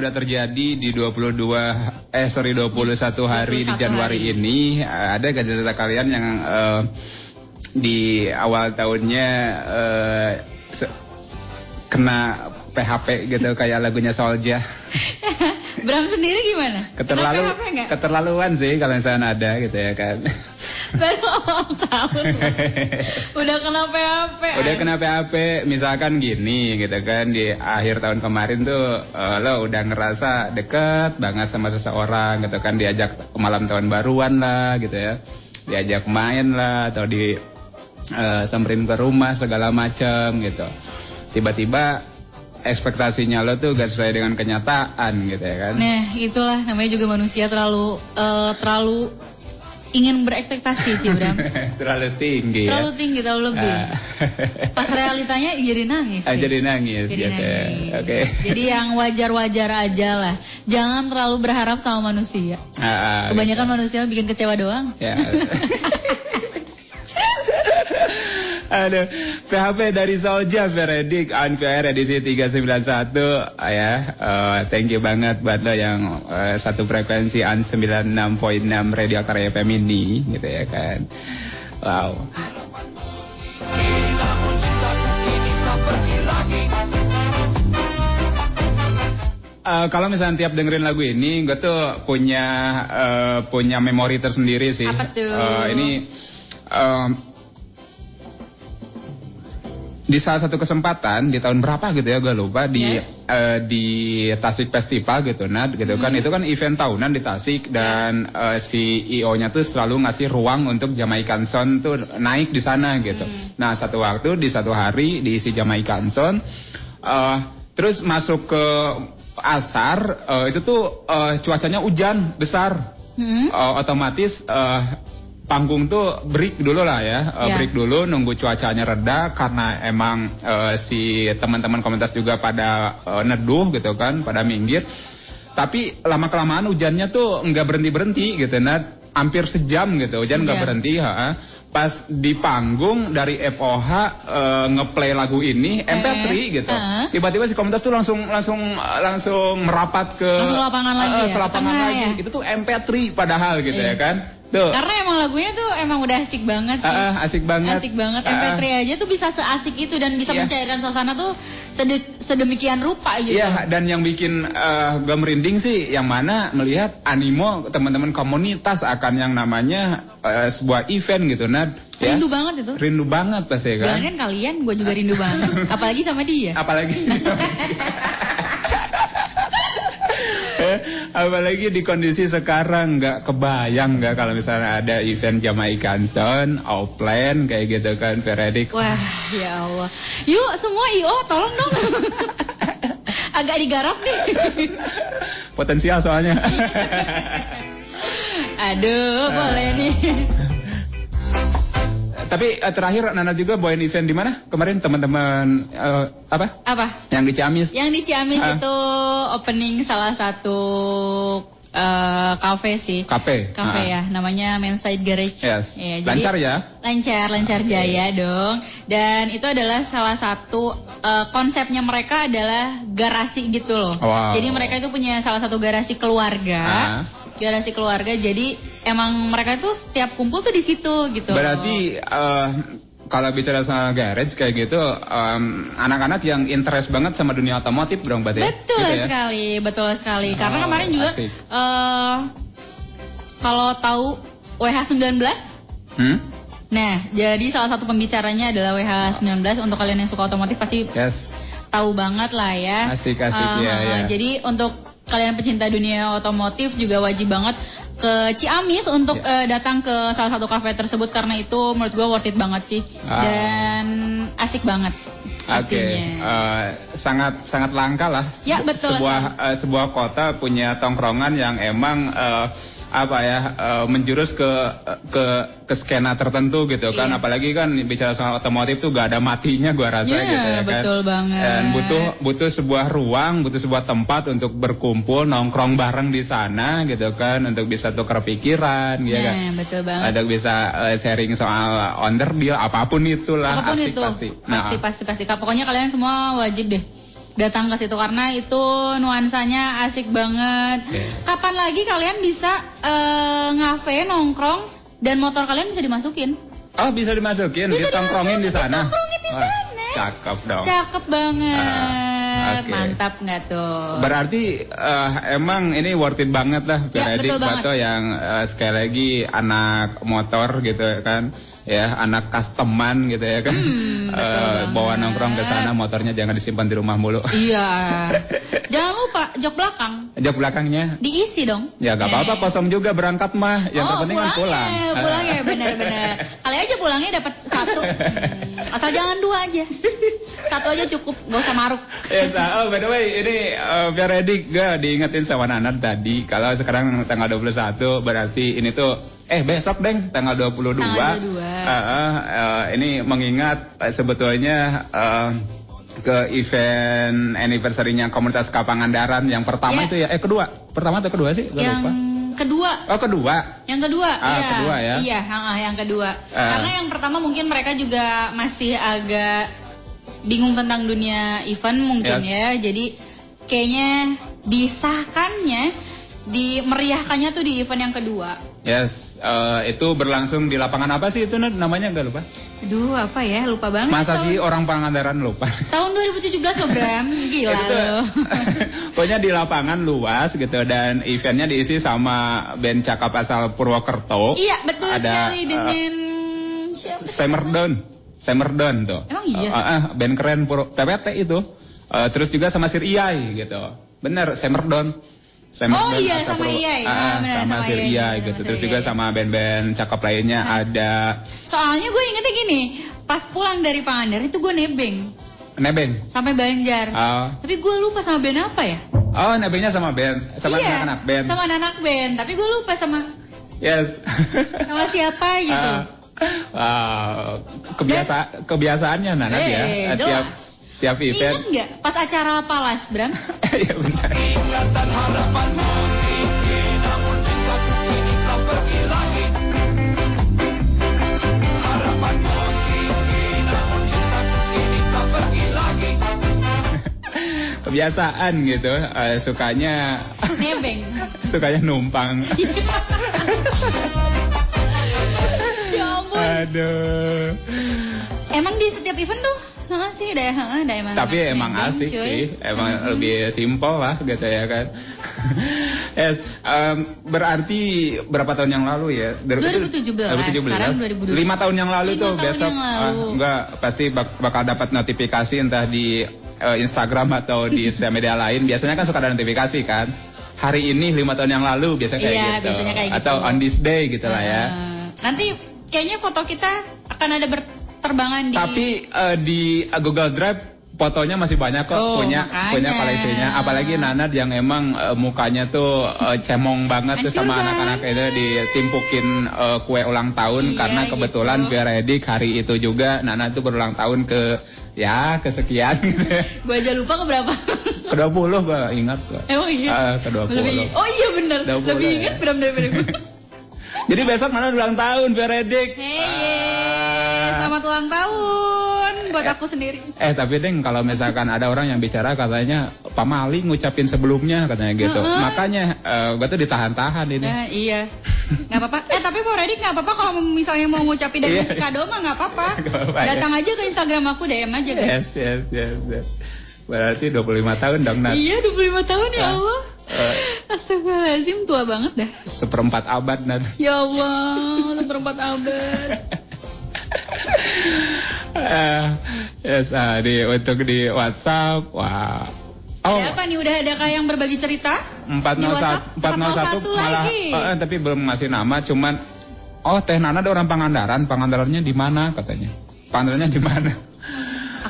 Udah terjadi di 22 eh sorry 21 hari di 21 Januari hari. ini ada gak cerita kalian yang eh, di awal tahunnya se- kena PHP gitu kayak lagunya Solja. Bram sendiri gimana? Keterlalu keterlaluan sih kalau misalnya ada gitu ya kan. Baru awal tahun. Udah kena PHP. Udah kena PHP, misalkan gini gitu kan di akhir tahun kemarin tuh eh, lo udah ngerasa deket banget sama seseorang gitu kan diajak ke malam tahun baruan lah gitu ya, diajak main lah atau di eh, samperin ke rumah segala macam gitu. Tiba-tiba ekspektasinya lo tuh gak sesuai dengan kenyataan gitu ya kan. Nah, itulah namanya juga manusia terlalu eh, terlalu ingin berekspektasi sih, Bram. terlalu tinggi ya. terlalu tinggi, terlalu lebih. Ah. Pas realitanya jadi nangis. Ah, jadi nangis Jadi gitu ya. nangis. Oke. Jadi yang wajar-wajar aja lah. Jangan terlalu berharap sama manusia. Ah, ah, Kebanyakan manusia bikin kecewa doang. Ya. Aduh, PHP dari Solja Veredik on VR edisi 391 ya. eh, thank you banget buat lo yang eh, satu frekuensi on 96.6 Radio Akar FM ini gitu ya kan. Wow. Eh, kalau misalnya tiap dengerin lagu ini, gue tuh punya eh, punya memori tersendiri sih. Apa tuh? Eh, ini di salah satu kesempatan di tahun berapa gitu ya gue lupa di Yes. eh, di Tasik Festival gitu Nad gitu kan itu kan event tahunan di Tasik dan eh, si IO-nya tuh selalu ngasih ruang untuk Jamaican Sound tuh naik di sana gitu. Nah satu waktu di satu hari diisi Jamaican Sound eh, terus masuk ke asar eh, itu tuh eh, cuacanya hujan besar. Hmm? Eh, otomatis eh, panggung tuh break dulu lah ya, Eh, Ya. break dulu nunggu cuacanya reda karena emang eh, si teman-teman komunitas juga pada eh, neduh gitu kan, pada minggir. Tapi lama kelamaan hujannya tuh nggak berhenti berhenti gitu, nah hampir sejam gitu, hujan nggak Sejam. berhenti. ha. Pas di panggung dari FOH eh, ngeplay lagu ini MP3 gitu, tiba-tiba si komunitas tuh langsung langsung langsung merapat ke Langsung lapangan lagi ya? ke lapangan Tengah lagi. ya? Itu tuh MP3 padahal gitu Iya. ya kan. Tuh. Karena emang lagunya tuh emang udah asik banget sih. Ah, asik banget. Asik banget. Ah, MP3 aja tuh bisa seasik itu dan bisa Iya. mencairkan suasana tuh sede- sedemikian rupa gitu. Iya, dan yang bikin eh, gue merinding sih yang mana melihat animo teman-teman komunitas akan yang namanya eh, sebuah event gitu, Nad. Ya. Rindu banget itu. Rindu banget pasti kan. Jangan kalian, gue juga rindu banget. Apalagi sama dia. Apalagi Eh, apalagi di kondisi sekarang nggak kebayang nggak kalau misalnya ada event Jamaican Sound, Outland kayak gitu kan, Veredik. Wah, ya Allah. Yuk semua IO tolong dong. Agak digarap nih. Potensial soalnya. Aduh, boleh nih. Tapi eh, terakhir Nana juga bawain event di mana? Kemarin teman-teman eh, apa? Apa? Yang di Ciamis. Yang di Ciamis Ah. itu opening salah satu eh, cafe sih. Kafe. Cafe Ah. ya, namanya Manside Garage. Yes. Ya, jadi- Lancar ya? Lancar, lancar jaya dong. Dan itu adalah salah satu eh, konsepnya mereka adalah garasi gitu loh. Wow. Jadi mereka itu punya salah satu garasi keluarga. Ah. Garasi keluarga. Jadi emang mereka itu setiap kumpul tuh di situ gitu. Berarti eh, kalau bicara soal garage kayak gitu, em, anak-anak yang interest banget sama dunia otomotif dong berarti. ya? Betul Gitu ya? sekali, betul sekali. Karena Oh, kemarin juga asik. eh kalau tahu WH19 Hmm? Nah, jadi salah satu pembicaranya adalah WH19 untuk kalian yang suka otomotif pasti Yes. tahu banget lah ya. Asik, asik, Eh, ya, ya. Jadi untuk kalian pecinta dunia otomotif juga wajib banget ke Ciamis untuk Ya. eh, datang ke salah satu kafe tersebut karena itu menurut gue worth it banget sih Ah. dan asik banget Oke, pastinya. eh, sangat sangat langka lah Ya, betul sebuah eh, sebuah kota punya tongkrongan yang emang eh, apa ya eh, menjurus ke ke ke skena tertentu gitu kan, Iya. apalagi kan bicara soal otomotif tuh gak ada matinya gua rasa Ya, gitu ya kan. betul banget. Dan butuh butuh sebuah ruang, butuh sebuah tempat untuk berkumpul nongkrong bareng di sana gitu kan, untuk bisa tukar pikiran, ya kan. Nah, betul banget. Untuk bisa eh, sharing soal underdeal apa pun itulah Apa pun asik itu pasti. Nah, pasti pasti pasti pokoknya kalian semua wajib deh datang ke situ karena itu nuansanya asik banget kapan lagi kalian bisa eh, ngafe nongkrong dan motor kalian bisa dimasukin Oh bisa dimasukin, Bisa ditongkrongin di sana. ditongkrongin di Wah, Cakep dong. cakep banget Ah, oke. mantap nggak tuh Berarti eh, emang ini worth it banget lah Ya, betul banget. Bato yang eh, sekali lagi anak motor gitu ya kan ya anak customan gitu ya kan. Hmm, Eh, bawa nongkrong ke sana motornya jangan disimpan di rumah mulu. Iya. Jangan lupa jok belakang. Jok belakangnya. Diisi dong. Ya gak apa-apa kosong juga berangkat mah. Yang oh, terpenting kan pulang. pulangnya, pulangnya benar-benar. Kali aja pulangnya dapat satu, Hmm, asal jangan dua aja. Satu aja cukup, gak usah maruk. Ya, sa- oh by the way ini uh, Veredik gue diingetin sama Nanar tadi. Kalau sekarang tanggal 21 berarti ini tuh eh besok deng tanggal 22. Tanggal 22. Uh, uh, uh, ini mengingat uh, sebetulnya uh, ke event anniversary-nya komunitas Kapangan Daran yang pertama Ya. itu ya eh kedua pertama atau kedua sih gue Yang lupa kedua, oh kedua yang kedua, Ah, iya, kedua ya. iya, yang kedua. Ah. Karena yang pertama mungkin mereka juga masih agak bingung tentang dunia event mungkin Yes. ya. Jadi kayaknya disahkannya, dimeriahkannya tuh di event yang kedua. Yes uh, itu berlangsung di lapangan apa sih itu namanya gak lupa Aduh, apa ya? Lupa banget. masa tahun, sih orang Pangandaran lupa Tahun 2017 loh, Bram. Gila loh. Pokoknya di lapangan luas gitu dan eventnya diisi sama band cakap asal Purwokerto. Iya, betul Ada, sekali eh, dengan siapa? Samerdon. Samerdon tuh. Emang iya? Eh, eh, band keren Purwo PPT itu. Eh, terus juga sama Sir Iyai gitu. Bener, Oh iya, asal sama Purwo- Iyai. Ah, Ah, benar, sama, sama Sir Iyai, Iyai sama gitu. Sir Terus juga Iyai. sama band-band cakep lainnya ada Soalnya gue ingetnya gini, pas pulang dari Pangandaran itu gue nebeng Nebeng. sampai Banjar. Ah, Tapi gue lupa sama band apa ya? Oh, nebengnya sama band, sama iya, anak-anak band. Sama anak band, tapi gue lupa sama Yes. sama siapa gitu. Ah, wow, kebiasa kebiasaannya Nana Eh, ya, jelas. tiap tiap Ingat event. nggak pas acara Palas, Bram? Iya benar. Ingatan harapanmu tinggi Namun cintaku kini telah pergi lagi Harapanmu tinggi Namun cintaku kini telah pergi lagi Kebiasaan gitu, eh, sukanya Nebeng. sukanya numpang. ya ampun. Aduh. Emang di setiap event tuh, heeh sih, deh, heeh, deh emang. Tapi emang asik cuy. sih, emang lebih simpel lah gitu ya kan. yes, em, berarti berapa tahun yang lalu ya? Dari- 2017, sekarang 2020. Lima tahun yang lalu tuh tahun besok, yang lalu. ah, enggak pasti bak- bakal dapat notifikasi entah di eh, Instagram atau di sosial media lain. Biasanya kan suka ada notifikasi kan. Hari ini lima tahun yang lalu biasanya kayak Iya, gitu. biasanya kayak Atau gitu. on this day gitu lah ya. Nanti kayaknya foto kita akan ada berterbangan di Tapi eh, di uh, Google Drive fotonya masih banyak kok Oh, punya makanya. punya koleksinya. Apalagi Nanad yang emang eh, mukanya tuh eh, cemong banget tuh sama anak-anak itu ditimpukin eh, kue ulang tahun Iya, karena kebetulan gitu. Veredik hari itu juga Nanad tuh berulang tahun ke ya kesekian gitu. Gue aja lupa ke berapa. ke 20 gua ingat. Emang iya. Ah, ke 20. Lebih, oh iya bener. 20 Lebih ya. ingat daripada gue. Jadi besok Nanad ulang tahun Veredik. Hey, selamat ulang tahun buat aku sendiri. Eh tapi Deng kalau misalkan ada orang yang bicara katanya Pak Mali ngucapin sebelumnya katanya gitu. Heeh. Makanya eh, gua tuh ditahan-tahan ini. Nah, iya. Nggak apa-apa. Eh tapi Pak Redik nggak apa-apa kalau misalnya mau ngucapin dari Iya. si kado mah nggak apa-apa. Ya. Datang aja ke Instagram aku DM aja guys. Yes, yes, yes, yes. Berarti 25 tahun dong Nat. Iya 25 tahun ya Ah. Allah. Eh, Astagfirullahaladzim tua banget dah. seperempat abad Nat. Ya Allah, seperempat abad. Eh, yes, ah, di, untuk di WhatsApp, wah. Oh, Ada apa nih? Udah adakah yang berbagi cerita? Di 401, WhatsApp? 401 malah lagi. eh, tapi belum ngasih nama, cuman oh Teh Nana ada orang Pangandaran, Pangandarannya di mana katanya? Pangandarannya di mana?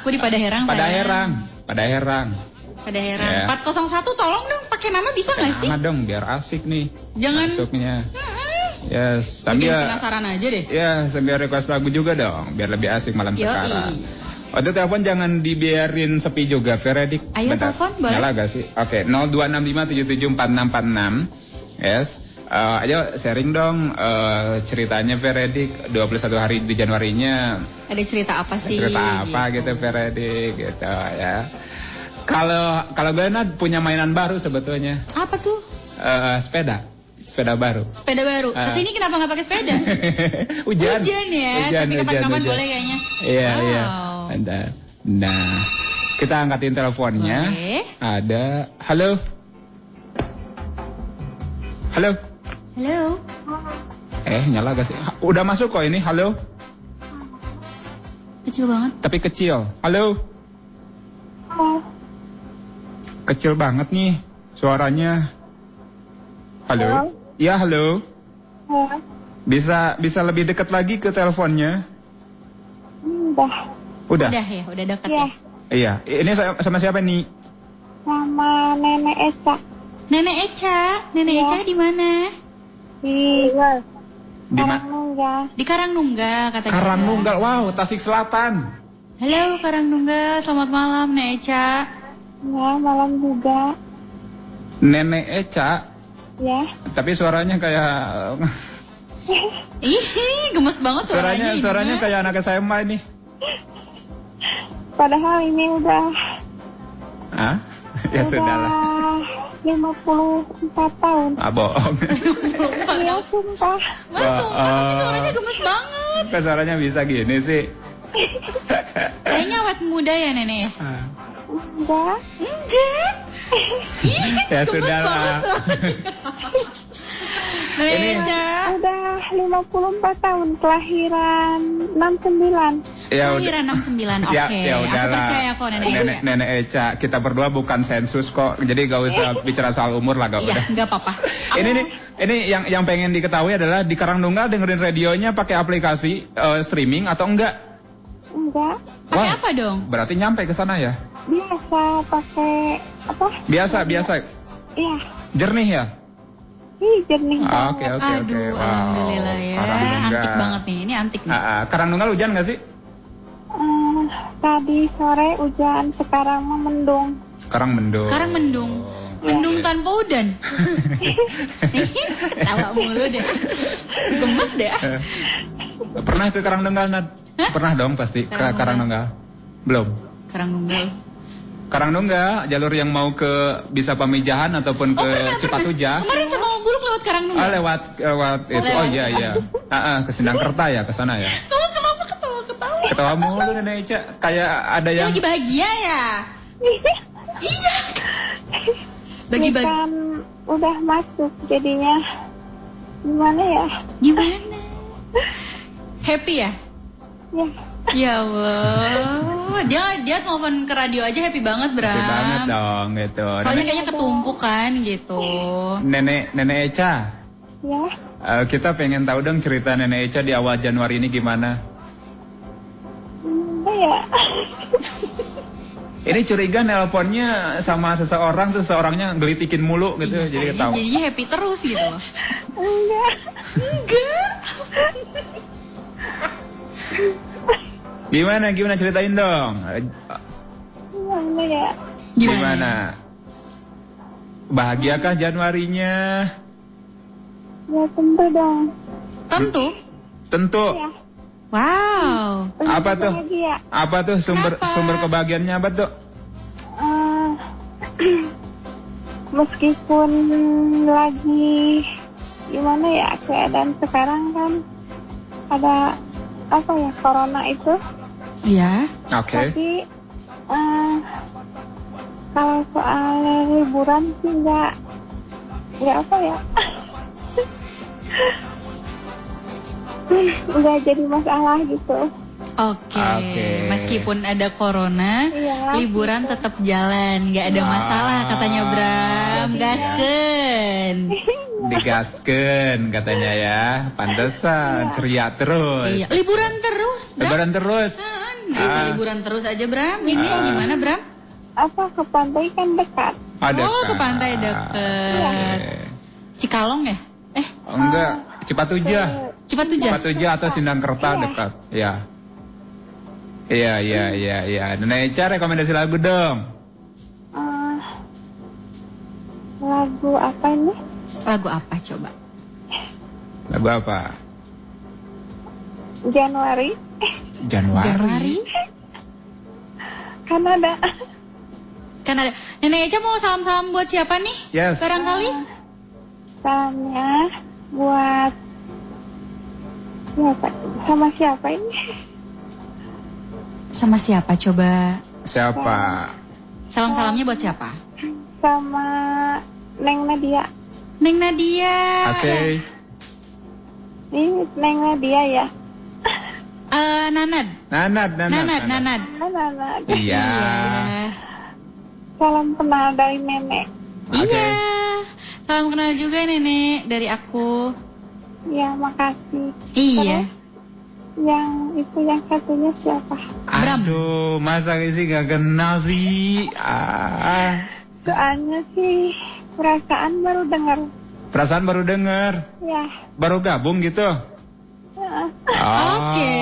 Aku di Padaherang. Pada sayang. Pada. Padaherang. Ya. 401 tolong dong pakai nama bisa nggak sih? Nama dong biar asik nih Jangan. masuknya. Yes, Bikin sambil penasaran aja deh. ya sambil request lagu juga dong, biar lebih asik malam Yoi. sekarang. Waktu telepon jangan dibiarin sepi juga, Veredik. Ayo telepon, boleh. Nyala gak sih? Oke, 0265774646. Yes. Eh, ayo sharing dong eh, ceritanya Veredik 21 hari di Januarinya Ada cerita apa sih? cerita apa gitu Veredik gitu ya. Kalau kalau gue punya mainan baru sebetulnya. Apa tuh? Eh, sepeda. Sepeda baru. Sepeda baru. Ah. Ke sini kenapa nggak pakai sepeda? Hujan. Hujan ya. Hujan, Tapi kapan-kapan boleh kayaknya. Iya, Wow. iya. Ada. Nah, kita angkatin teleponnya. Boleh. Ada. Halo. Halo. Halo. Eh, nyala gak sih? Udah masuk kok ini. Halo. Kecil banget. Tapi kecil. Halo. Kecil banget nih suaranya. Halo. Ya, halo. Bisa bisa lebih dekat lagi ke teleponnya? Udah. Udah. Udah ya, udah dekat Iya. ya. Iya. Ini sa- sama siapa nih? Sama nenek Eca. Nenek Eca, Nenek Iya. Eca di mana? Di Di Karangnunggal. Di Karangnunggal katanya. Karangnunggal. Wow, Tasik Selatan. Halo Karangnunggal, selamat malam Nenek Eca. Ya, malam juga. Nenek Eca, Ya. tapi suaranya kayak Ih, gemes banget suaranya suaranya. suaranya kayak anak SMA ini. Padahal ini udah Hah? ya udah sudahlah. 54 tahun. Ah, bohong. Iya, sumpah. Mas, sumpah, tapi suaranya gemes banget. Kok suaranya bisa gini sih? Kayaknya awet muda ya Nenek? Ah. Enggak. Enggak. Ya sudahlah. Ini- Eca. Udah 54 tahun. Kelahiran 69. Ya udah. Kelahiran 69, oke. Ya, ya Aku udahlah. percaya kok Nenek Eca. Nenek, Nenek Eca, kita berdua bukan sensus kok. Jadi gak usah bicara soal umur lah gak Iya, udah. enggak apa-apa. Ini nih, ini yang yang pengen diketahui adalah di Karangnunggal dengerin radionya pakai aplikasi eh, streaming atau enggak? Enggak. Pakai apa dong? Berarti nyampe ke sana ya? Biasa pakai apa? Biasa, biasa. Iya, Jernih ya? ih jernih Ah, Oke, oke, oke. Wow. alhamdulillah ya. Antik banget nih, ini antik nih. Ah, ah. Karangtunggal hujan nggak sih? Eh, tadi sore hujan, sekarang mah mendung. Sekarang mendung. Sekarang mendung. Mendung tanpa udan. Tawa mulu deh. Gemes deh. Eh, Pernah ke Karangtunggal, Nat? Pernah dong pasti ke. Karangtunggal. Belum. Karangtunggal. Karangtunggal, jalur yang mau ke bisa Pamijahan ataupun ke Cipatujah. Kemarin sama Om Buluk lewat Karangtunggal. Ah, lewat lewat itu. Lewat. Oh iya iya. Ah, ah, ke Sindangkerta ya, ke sana ya. Kamu kenapa ketawa-ketawa? Ketawa mulu Nenek Ica, kayak ada yang lagi bahagia ya? iya. Bagi-bagi. Bukan udah masuk jadinya gimana ya? Gimana? Happy ya? Ya, Ya Allah. Dia dia telepon ke radio aja happy banget, Bram. Happy banget dong gitu. Soalnya Nenek, kayaknya ketumpuk kan gitu. Nenek Nenek Eca, ya. eh, kita pengen tahu dong cerita Nenek Eca di awal Januari ini gimana? Ya? Ini curiga nelponnya sama seseorang terus seseorangnya gelitikin mulu gitu, jadi Kayaknya ketawa. jadinya happy terus gitu loh. Enggak. Enggak. Gimana gimana ceritain dong? Gimana ya? Gimana? Bahagiakah Januarinya? Ya tentu dong. Tentu. Tentu. Ya. Wow. Apa tuh? Bahagia. Apa tuh sumber sumber kebahagiaannya apa tuh? Eh, meskipun lagi gimana ya keadaan sekarang kan ada apa ya corona itu Iya. Oke. tapi eh, kalau soal liburan sih nggak nggak apa ya nggak jadi masalah gitu Oke. Oke. Meskipun ada corona, Iya. liburan tetap jalan, nggak ada Wah. masalah katanya Bram. Iya. Gasken. Digasken katanya ya. Pantesan ceria terus. Iya. Liburan terus, Bram. Lebaran terus. Nah, Ah. liburan terus aja Bram. Ini Ah. gimana Bram? apa ke pantai kan dekat Ada oh, ke pantai deket. Oke. Cikalong ya? Eh, Enggak, Cipatujah. Cipatujah. Cipatujah atau Sindangkerta Iya. dekat. Iya. Iya, iya, iya, iya. Nenek Eca rekomendasi lagu dong. Eh, lagu apa ini Lagu apa coba? Lagu apa? Januari Januari. Januari. Kanada Kan ada. Nenek Eca mau salam-salam buat siapa nih? Yes. Barangkali? salamnya buat siapa sama siapa ini Sama siapa coba? Siapa? Salam-salamnya buat siapa? sama Neng Nadia Neng Nadia. Oke. ini Neng Nadia ya Eh, Nanad. Nanad, Nanad. Nanad, Nanad. Nana Iya. salam kenal dari nenek Oke. Iya. Salam kenal juga nenek dari aku. ya makasih Iya. Yang itu yang satunya siapa Aduh, masa sih gak kenal sih? Ah, soalnya sih perasaan baru dengar perasaan baru denger. ya Baru gabung gitu. Heeh. Oke,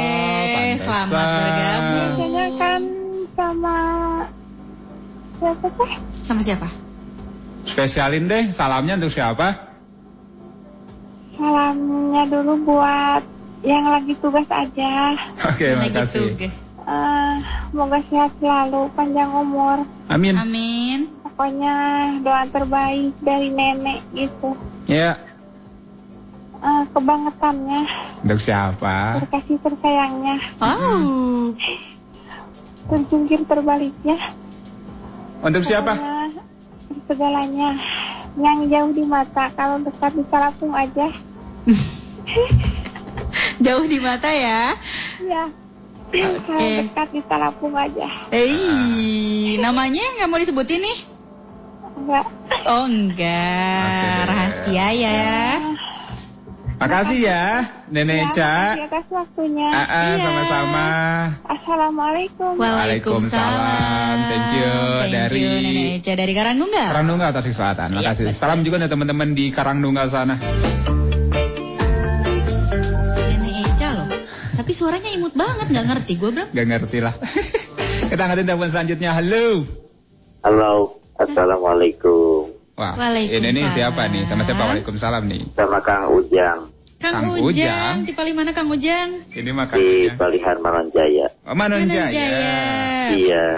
pantesan. selamat bergabung. biasanya kan sama siapa sih Sama siapa? Spesialin deh, salamnya untuk siapa? salamnya dulu buat yang lagi tugas aja Oke, Lagi makasih. tugas. Eh, semoga sehat selalu panjang umur Amin. Amin. pokoknya doa terbaik dari nenek gitu Ya, Eh, kebangetannya untuk siapa? terkasih tersayangnya Oh. terjungkir terbaliknya Untuk siapa? Segalanya yang jauh di mata kalau dekat di salapung aja Jauh di mata ya. ya kalau dekat di salapung aja Eh, namanya nggak mau disebutin nih? enggak Oh enggak, Oke deh. rahasia ya. Makasih ya, Nenek Ya, Eca. makasih atas waktunya. Ah, Iya. sama-sama. Assalamualaikum. Waalaikumsalam. Thank you Thank dari you, Nenek Eca dari Karangtunggal. Karangtunggal Tasik Selatan. Iya, Makasih. betul. Salam juga nih teman-teman di Karangtunggal sana. Tapi suaranya imut banget, nggak ngerti gue Bram. Gak ngerti lah. Kita angkatin telepon selanjutnya. Halo. Halo, Assalamualaikum. Wah, ini, ini siapa nih? Sama siapa? Waalaikumsalam nih. Sama Kang Ujang Kang, Kang Ujang. Ujang. di paling mana Kang Ujang? Ini mah Kang di Ujang. Oh, Manonjaya. Manonjaya. Iya.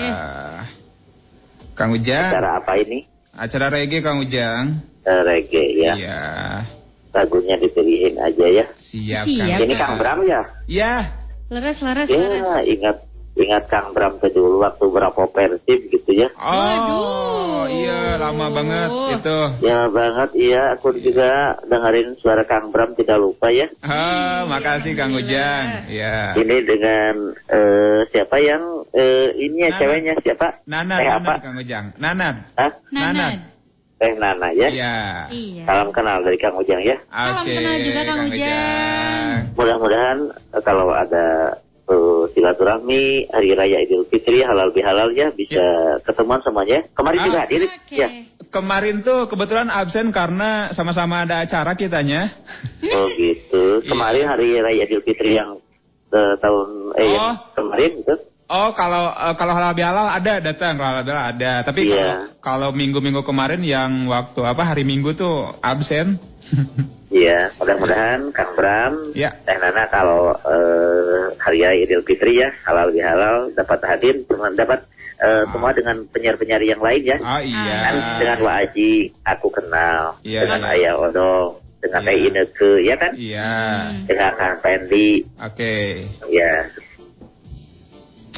Ah, Kang Ujang. Acara apa ini? Acara reggae Kang Ujang. Eh, reggae ya. Iya. Lagunya dipilihin aja ya. Siap, Siap. Ini Kang Bram ya? Ya. Leres, leres, Ya, leres. ingat ingat Kang Bram tuh dulu waktu berapa persib gitu ya. Oh, iya lama banget itu. Ya banget iya, aku juga dengerin suara Kang Bram tidak lupa ya. Ah, makasih Kang Ujang. Ya. Ini dengan eh, siapa yang eh, ini ya Nana. ceweknya siapa? Nanan, Eh apa? Nanan Kang Ujang. Nanan. Hah? Nanan. Teh Nana ya. Iya. Iya. Salam kenal dari Kang Ujang ya. Salam kenal juga Kang Ujang. Mudah-mudahan eh, kalau ada eh, silaturahmi hari raya Idul Fitri halal bihalal ya bisa ketemuan semuanya. Kemarin Ah. juga hadir Oke. ya. Kemarin tuh kebetulan absen karena sama-sama ada acara kitanya. Oh gitu. Kemarin hari raya Idul Fitri yang eh, tahun eh yang Oh. kemarin gitu. Oh, kalau eh, kalau halal bihalal ada datang, kalau halal bihalal ada. Tapi kalau Iya. kalau minggu-minggu kemarin yang waktu apa hari Minggu tuh absen. Iya, mudah-mudahan Kang Bram, Ya. Teh Nana kalau eh, hari raya Idul Fitri ya halal bihalal dapat hadir dapat eh, semua dengan penyiar-penyiar yang lain ya. Oh iya. Kan dengan Wa Aji aku kenal, Iya. dengan Ayah Odong, dengan Iya. Teh Ineke ya kan, Iya. dengan Kang Pendi, Oke. ya.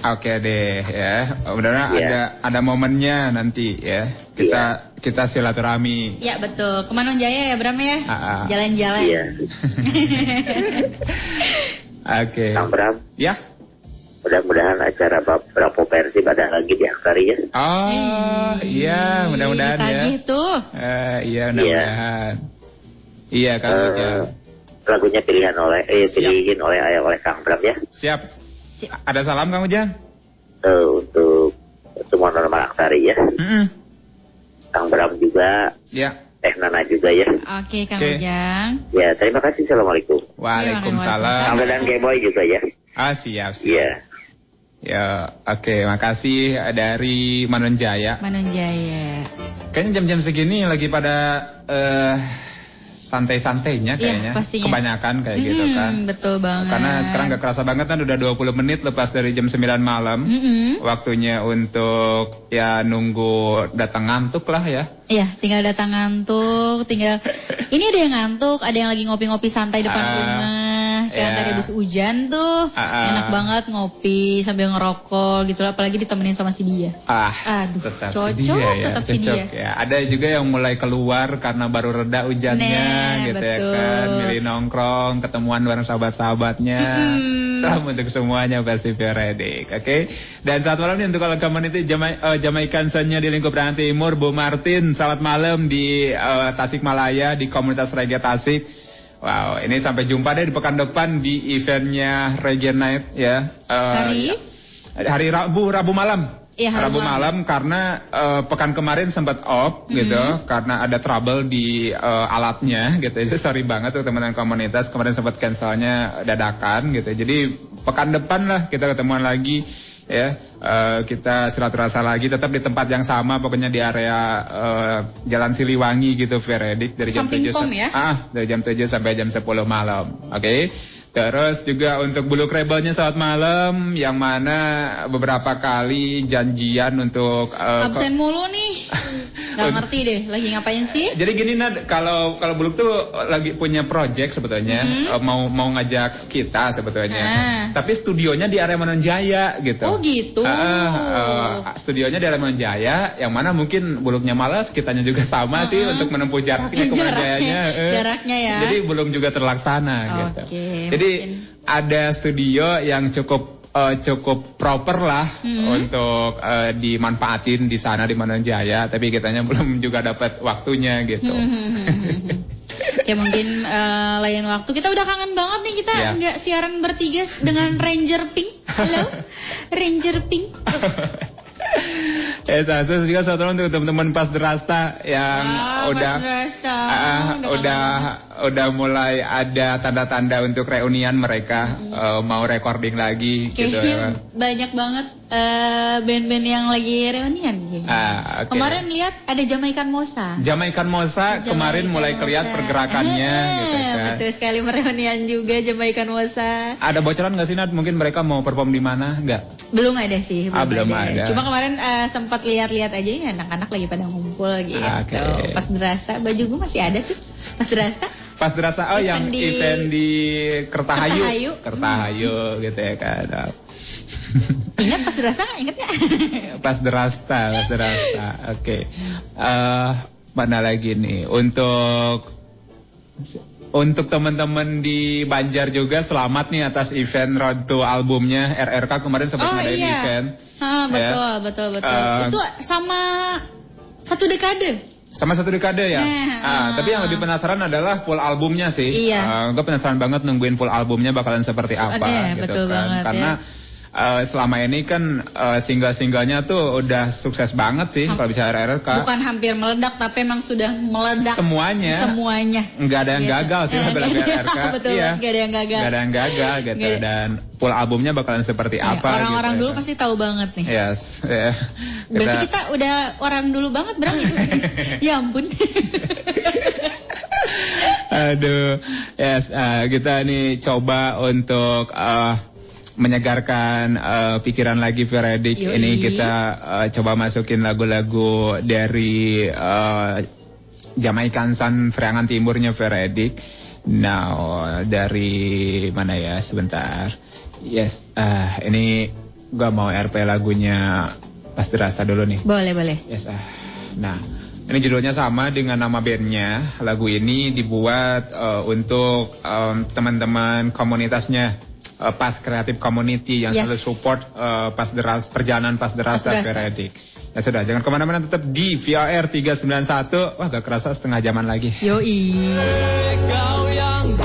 Oke deh ya. Mudah-mudahan Iya. ada ada momennya nanti ya. Kita kita silaturahmi. Ya betul. Ke mana Jaya ya Bram ya? Ah, ah. Jalan-jalan. Iya. Oke. Kang Bram, Ya. mudah-mudahan acara beberapa versi ada lagi di ya. Oh, iya, mudah-mudahan ya. Tagih tuh. Eh, iya, mudah-mudahan. Iya, Kang Eh, Ujang. lagunya pilihan oleh eh Siap. pilihin oleh ayah oleh Kang Bram ya. Siap. Ada salam Kang Ujang? Eh, untuk semua normal Aktari ya. Mm-mm. Kang Bram juga, Ya. Teh Nana juga ya. Oke Kang Oke. Ujang. Ya, terima kasih. Assalamualaikum. Waalaikumsalam. Kang dan Boy juga ya. Ah, siap, siap. Iya. Ya, oke, makasih dari Manonjaya. Manonjaya. Kayaknya jam-jam segini lagi pada eh santai-santainya Iya, kayaknya. pastinya. Kebanyakan kayak gitu Mm-mm, kan. Betul banget. Karena sekarang gak kerasa banget kan udah 20 menit lepas dari jam 9 malam. Mm-mm. Waktunya untuk ya nunggu datang ngantuk lah ya. Iya, tinggal datang ngantuk, tinggal ini ada yang ngantuk, ada yang lagi ngopi-ngopi santai depan Ah, rumah. Kayak iya. tadi habis hujan tuh, Ah, ah. enak banget ngopi sambil ngerokok gitu, apalagi ditemenin sama si dia. Ah, Aduh, tetap cocok, si dia ya, tetap si cocok dia. ya. Ada juga yang mulai keluar karena baru reda hujannya Nah, gitu ya kan. Milih nongkrong, ketemuan bareng sahabat-sahabatnya. Salam untuk semuanya pasti Fioredik, oke? Dan saat malam nih untuk kalau community Jamai, uh, Jamaikan Sennya di lingkup Rangan Timur, Bu Martin, selamat malam di eh, Tasikmalaya di komunitas Reggae Tasik. Wow, ini sampai jumpa deh di pekan depan di eventnya Reggae Night ya. Eh, Hari? Hari Rabu, Rabu malam. Iya, hari Rabu malam. malam karena eh, pekan kemarin sempat off gitu karena ada trouble di eh, alatnya gitu. Jadi sorry banget tuh teman-teman komunitas kemarin sempat cancelnya dadakan gitu. Jadi pekan depan lah kita ketemuan lagi ya. Eh, kita silaturahmi lagi tetap di tempat yang sama pokoknya di area eh, Jalan Siliwangi gitu Veredik dari jam Samping 7 pom sa- ya? Ah, dari jam 7 sampai jam 10 malam. Oke. Terus juga untuk bulu krebelnya saat malam yang mana beberapa kali janjian untuk eh, Absen mulu nih. Gak ngerti deh, lagi ngapain sih? jadi gini Nad, kalau kalau Buluk tuh lagi punya project sebetulnya Mhm. eh, mau mau ngajak kita sebetulnya. Ah. Tapi studionya di area Manonjaya gitu. Oh gitu. Ah, eh, studionya di area Manonjaya yang mana mungkin Buluknya malas, kitanya juga sama sih untuk menempuh jaraknya ke Manonjayanya. Jaraknya ya. Jadi belum juga terlaksana gitu. Oke, Jadi ada studio yang cukup eh, cukup proper lah Hmm. untuk eh, dimanfaatin di sana di Manonjaya, tapi kitanya belum juga dapat waktunya gitu. Hmm, Kayak mungkin eh, lain waktu kita udah kangen banget nih kita Iya. nggak siaran bertiga dengan Ranger Pink. Halo, Ranger Pink. Ya, satu juga satu untuk teman-teman pas derasta yang Ah, udah Mas Rasta. Ah, udah udah mulai ada tanda-tanda untuk reunian mereka eh, mau recording lagi gitu Kayaknya ya. banyak banget eh, band-band yang lagi reunian. kayaknya. Ah, oke. Kemarin lihat ada Jamaikan Mosa. Jamaikan Mosa kemarin mulai kelihatan pergerakannya gitu Eh, kan. Betul sekali mereunian juga Jamaikan Mosa. Ada bocoran nggak sih Nat? Mungkin mereka mau perform di mana? Nggak. Belum ada sih, Ah, belum ada. Cuma kemarin eh, sempat lihat-lihat aja ya anak-anak lagi pada ngumpul gitu. Ah, Oke. Pas derasta baju gue masih ada tuh. Pas derasta. Pas derasa oh yang Event di- event di Kertahayu. Kertahayu. Kertahayu gitu ya kan. Ingat pas derasta nggak? Ingat nggak? Pas derasta, pas derasta. Oke. Eh, mana lagi nih untuk untuk teman-teman di Banjar juga selamat nih atas event Road to albumnya RRK kemarin sempat Oh, ngadain iya. event. Ah, betul, Ya. betul, betul. Eh, Itu sama satu dekade. Sama satu dekade ya. Nah, Ah, tapi yang lebih penasaran adalah full albumnya sih. Iya. gue penasaran banget nungguin full albumnya bakalan seperti apa Ada, gitu betul kan. banget, Karena eh, selama ini kan eh, single-singlenya tuh udah sukses banget sih kalau bisa RRK. Bukan hampir meledak, tapi emang sudah meledak. Semuanya. Semuanya. Nggak ada yang Gitu. gagal sih lagu-lagu RRK. Betul, iya. nggak ada yang gagal. Nggak ada yang gagal gitu ada. dan full albumnya bakalan seperti Ya, apa Orang-orang gitu. dulu pasti tahu banget nih. Yes, ya. Berarti kita udah orang dulu banget berarti. ya ampun. Aduh, yes, eh, kita nih coba untuk eh, menyegarkan eh, pikiran lagi Veredik. Ini kita eh, coba masukin lagu-lagu dari eh, Jamaikan San Freangan Timurnya Veredik. Now dari mana ya? Sebentar. Yes, eh, ini gua mau RP lagunya Pas Derasta dulu nih. boleh, boleh. Yes, ah. Nah, ini judulnya sama dengan nama bandnya. Lagu ini dibuat eh, untuk em, teman-teman komunitasnya eh, Pas Creative Community yang Yes. selalu support eh, Pas Deras perjalanan Pas Derasta Pas Derasta. Veredik. Ya sudah, jangan ke mana-mana tetap di VAR 391. Wah, gak kerasa setengah jaman lagi. Yoi. Kau yang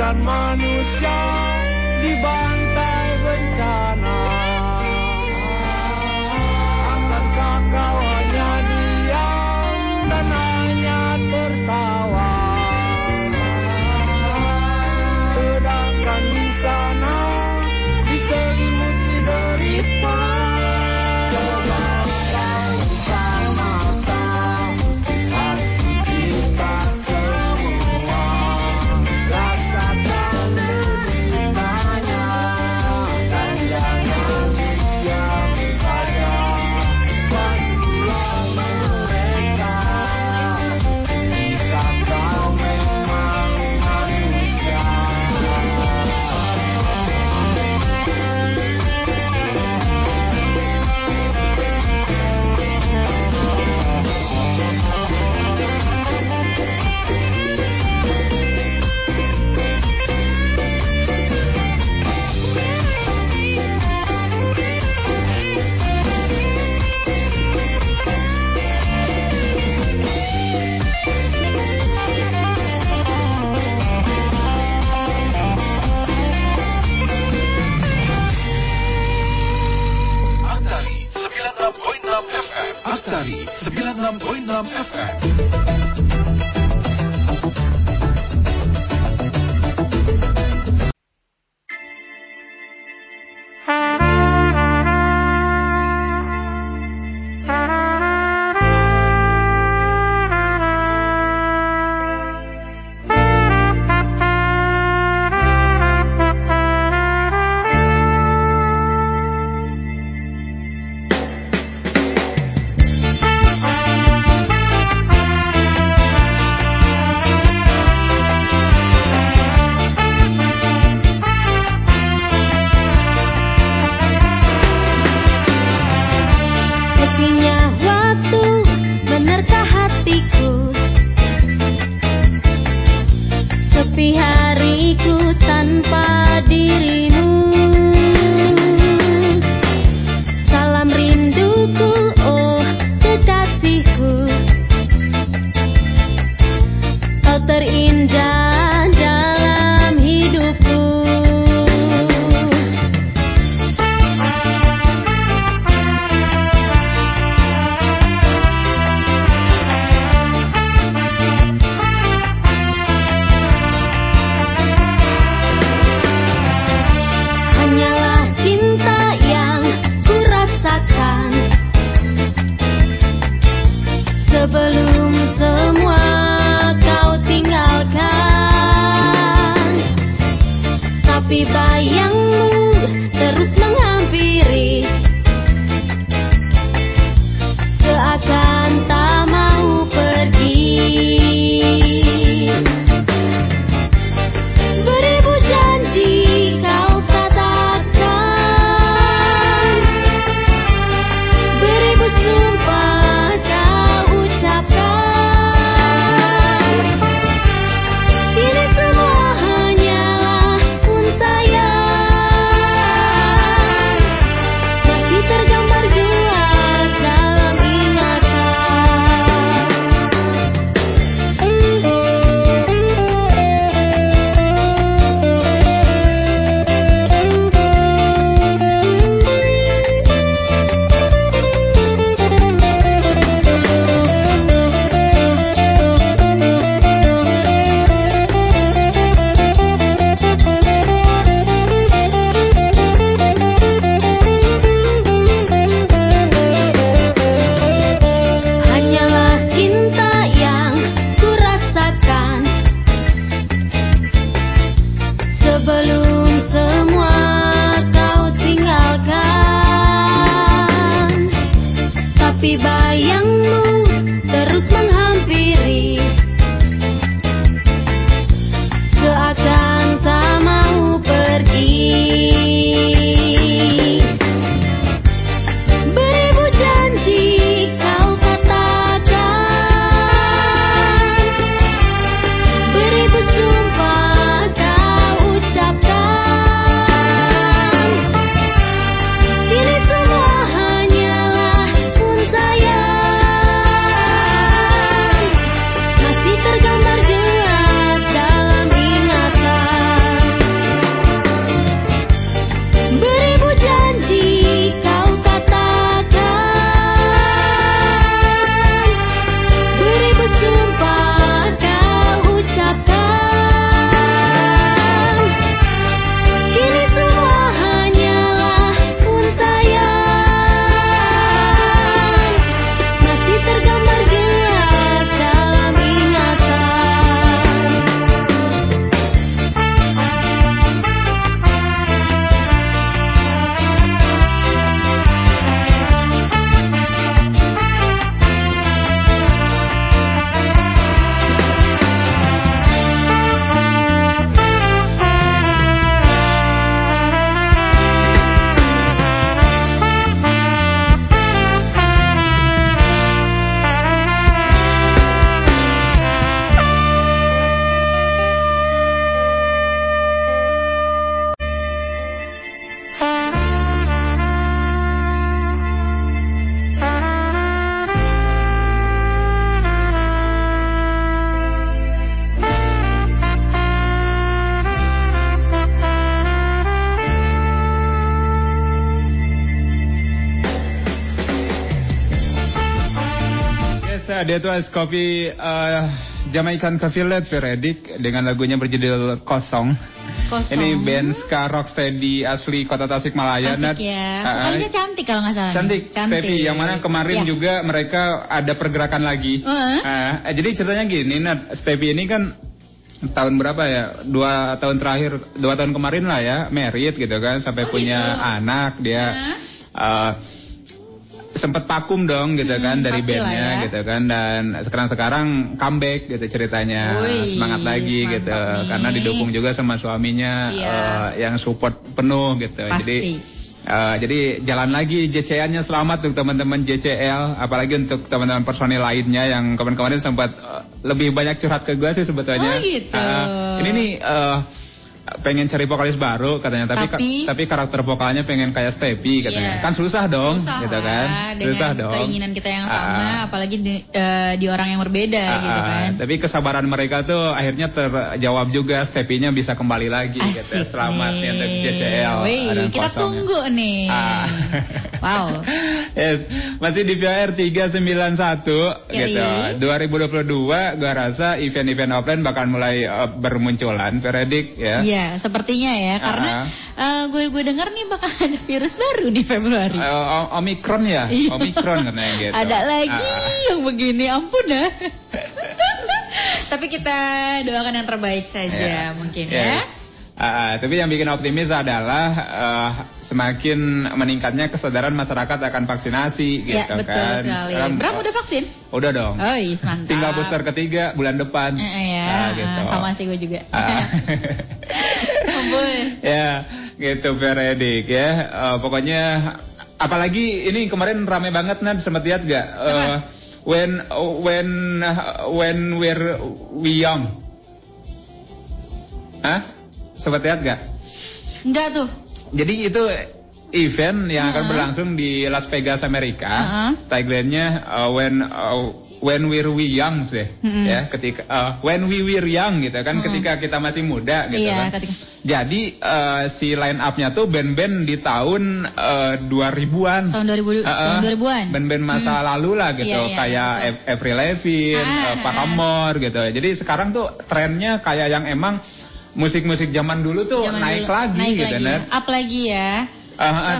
dan manusia dia tuh Ice Coffee uh, Jamaican Coffee Led Veredik dengan lagunya berjudul Kosong. Kosong. Ini band ska rocksteady asli kota Tasikmalaya. Asik Nat. ya. Vokalisnya cantik kalau nggak salah. Cantik, Cantik. Stevie. Yang mana kemarin Ya. juga mereka ada pergerakan lagi. Heeh. Ah, jadi ceritanya gini, Nat. Stevie ini kan tahun berapa ya? Dua tahun terakhir, dua tahun kemarin lah ya, married gitu kan, sampai Oh, punya gitu. anak. Dia eh, sempet vakum dong gitu kan dari Hmm, pastilah bandnya ya. gitu kan dan sekarang sekarang comeback gitu ceritanya Wih, semangat lagi gitu nih. karena didukung juga sama suaminya Iya. eh, yang support penuh gitu Pasti. jadi eh, jadi jalan lagi JCL-nya selamat untuk teman-teman JCL apalagi untuk teman-teman personil lainnya yang kemarin-kemarin sempat eh, lebih banyak curhat ke gue sih sebetulnya Oh, gitu. Ah, ini nih eh, pengen cari vokalis baru katanya tapi Tapi- tapi, karakter vokalnya pengen kayak Stevie katanya Iya. kan susah dong Susah gitu kan dengan susah dong keinginan kita yang Ah, sama, apalagi di, eh, di orang yang berbeda Ah, gitu ah, kan. Tapi kesabaran mereka tuh akhirnya terjawab juga Stepinya bisa kembali lagi gitu. Asik Selamat nih untuk JCL. Wih, Ada kita kosong. tunggu nih. Ah. Wow. Yes, masih di VR 391 Yoi. gitu. 2022 gua rasa event-event offline bakal mulai uh, bermunculan, Veredik ya. Iya, sepertinya ya, karena eh, gue gue dengar nih bakal ada virus baru di Februari. Uh, o- Omikron ya, Iya. Omikron katanya gitu. Ada lagi Ah. yang begini, ampun dah. Tapi kita doakan yang terbaik saja Ya. mungkin ya. Yes. Ah, ah, tapi yang bikin optimis adalah eh, semakin meningkatnya kesadaran masyarakat akan vaksinasi gitu Ya, betul kan. sekali. Sekarang, Bram udah vaksin? Udah dong. Oh, iya, mantap. Tinggal booster ketiga bulan depan. Eh, eh, ya, Ah, gitu. sama sih gue juga. Ampun. ya, gitu Veredik ya. Eh, pokoknya apalagi ini kemarin rame banget Nad sempat lihat gak? Eh, when when when we're we young. Hah? Sempat lihat gak? Enggak tuh. Jadi itu event yang akan Uh-huh. berlangsung di Las Vegas Amerika. Uh-huh. Tagline-nya uh, when uh, when we're we young deh. Mm-mm. Ya, ketika uh, when we were young gitu kan, Mm-mm. ketika kita masih muda gitu Iya, kan. ketika Jadi uh, si line up-nya tuh band-band di tahun uh, 2000-an. tahun 2000 Uh-uh. tahun 2000-an. Band-band masa lalu lah gitu, Iya, iya, kayak Av- Avril Lavigne, Ah, uh, Paramore gitu. Jadi sekarang tuh trennya kayak yang emang musik-musik zaman dulu tuh Zaman naik dulu. lagi naik gitu, lagi. Up lagi ya. Ah, ah,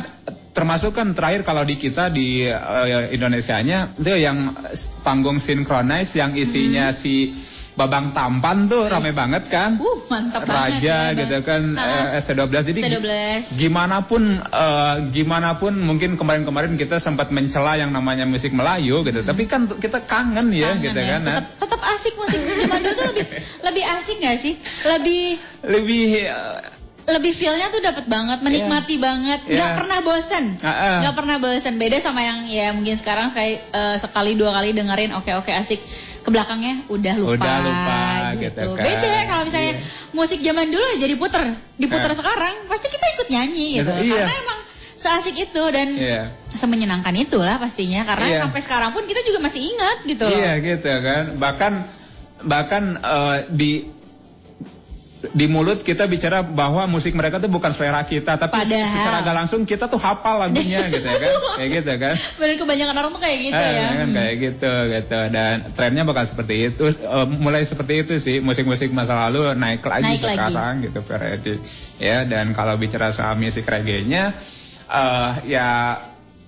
termasuk kan terakhir kalau di kita di eh, Indonesianya itu yang panggung sinkronis yang isinya si Babang Tampan tuh rame banget kan. Uh, mantap banget Raja ya, gitu kan Ah. eh, ST12 jadi gi- ST12. gimana pun eh, gimana pun mungkin kemarin-kemarin kita sempat mencela yang namanya musik Melayu gitu tapi kan kita kangen ya Kangen gitu ya. kan. Tetap, tetap asik musik zaman dulu tuh lebih lebih asik gak sih? Lebih lebih eh, lebih feelnya tuh dapat banget, menikmati banget, nggak Iya. pernah bosan, Ah, ah. nggak pernah bosan. Beda sama yang ya mungkin sekarang saya eh, sekali dua kali dengerin oke oke asik ke belakangnya udah lupa, Udah lupa, gitu kan. Beda kalau misalnya musik zaman dulu aja diputer, diputer Ah. sekarang pasti kita ikut nyanyi gitu, Iya. karena emang seasik itu dan Iya. semenyenangkan itulah pastinya karena Iya. sampai sekarang pun kita juga masih ingat gitu loh. Iya gitu kan. Bahkan bahkan eh, di di mulut kita bicara bahwa musik mereka tuh bukan selera kita, tapi Padahal. secara gak langsung kita tuh hafal lagunya gitu ya kan. Kayak gitu kan. Bener kebanyakan orang tuh kayak gitu Eh, ya. kan kayak gitu gitu dan trennya bakal seperti itu Eh, mulai seperti itu sih musik-musik masa lalu naik lagi Naik lagi. sekarang gitu Feredi ya dan kalau bicara soal musik reggae-nya eh, ya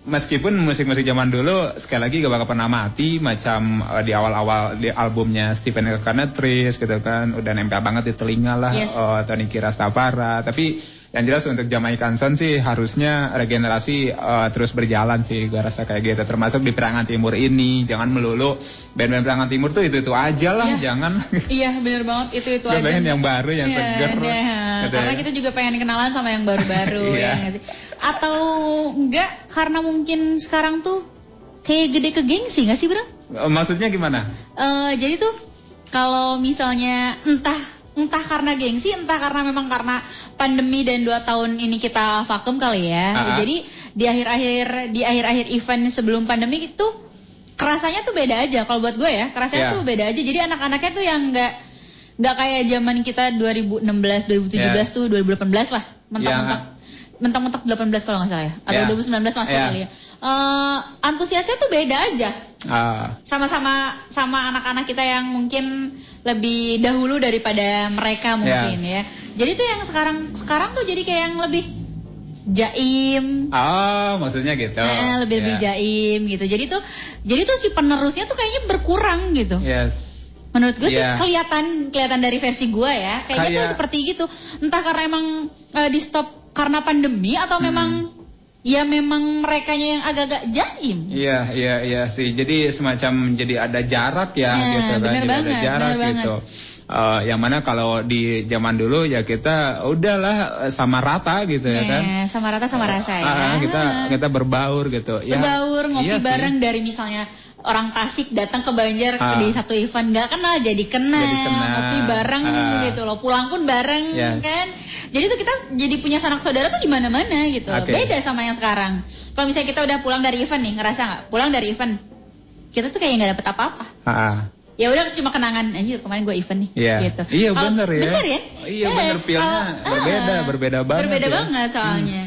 meskipun musik-musik zaman dulu sekali lagi gak bakal pernah mati macam eh, di awal-awal di albumnya Stephen Canetris gitu kan udah nempel banget di telinga lah Yes. eh, Tony Kirastapara tapi yang jelas untuk Jamaican Sound sih harusnya regenerasi eh, terus berjalan sih gua rasa kayak gitu termasuk di Perangan Timur ini jangan melulu band-band Perangan Timur tuh itu-itu aja lah jangan Iya bener banget itu itu aja. pengen yang baru yang Iya, seger iya. gitu Karena ya. kita juga pengen kenalan sama yang baru-baru Iya. ya sih? Atau enggak karena mungkin sekarang tuh kayak gede ke gengsi nggak sih Bro? Eh, maksudnya gimana Eh jadi tuh kalau misalnya entah entah karena gengsi, entah karena memang karena pandemi dan dua tahun ini kita vakum kali ya. Ah. Jadi di akhir-akhir di akhir-akhir event sebelum pandemi itu kerasanya tuh beda aja. Kalau buat gue ya, kerasanya Ya. tuh beda aja. Jadi anak-anaknya tuh yang nggak nggak kayak zaman kita 2016, 2017 Ya. tuh 2018 lah, mentok-mentok. mentok-mentok 18 kalau nggak salah ya atau Ya. 2019 masuk Ya. kali ya. Eh, antusiasnya tuh beda aja. Ah, Sama-sama sama anak-anak kita yang mungkin lebih dahulu daripada mereka mungkin Yes. ya. Jadi tuh yang sekarang sekarang tuh jadi kayak yang lebih jaim, oh, maksudnya gitu. eh, lebih lebih Ya. jaim gitu. Jadi tuh jadi tuh si penerusnya tuh kayaknya berkurang gitu. Yes. Menurut gue sih Iya. kelihatan kelihatan dari versi gue ya, kayaknya tuh Kayak- seperti gitu. Entah karena emang eh, di stop karena pandemi atau Hmm. memang ya memang mereka yang agak-agak jaim. Iya, iya, iya sih. Jadi semacam jadi ada jarak ya, Ya, gitu kan. Jadi banget, ada jarak gitu. Eh, yang mana kalau di zaman dulu ya kita udahlah eh, sama rata gitu ya kan. Eh, sama rata sama rasa ya. Ah, kita kita berbaur gitu. Ya, Berbaur ngopi iya sih. bareng dari misalnya orang Tasik datang ke Banjar Ah. di satu event nggak kenal jadi kenal, Jadi kenal. ngopi bareng Ah. gitu loh, pulang pun bareng Yes. kan. Jadi tuh kita jadi punya sanak saudara tuh di mana-mana gitu. loh. Oke. Beda sama yang sekarang. Kalau misalnya kita udah pulang dari event nih, ngerasa nggak? Pulang dari event, kita tuh kayak nggak dapet apa-apa. Ah, ah. Ya udah cuma kenangan anjir kemarin gue event nih Iya. gitu. Iya bener ya. Bener ya? Iya Eh, bener feelnya kalau- berbeda, ah, berbeda banget. Berbeda ya. banget soalnya.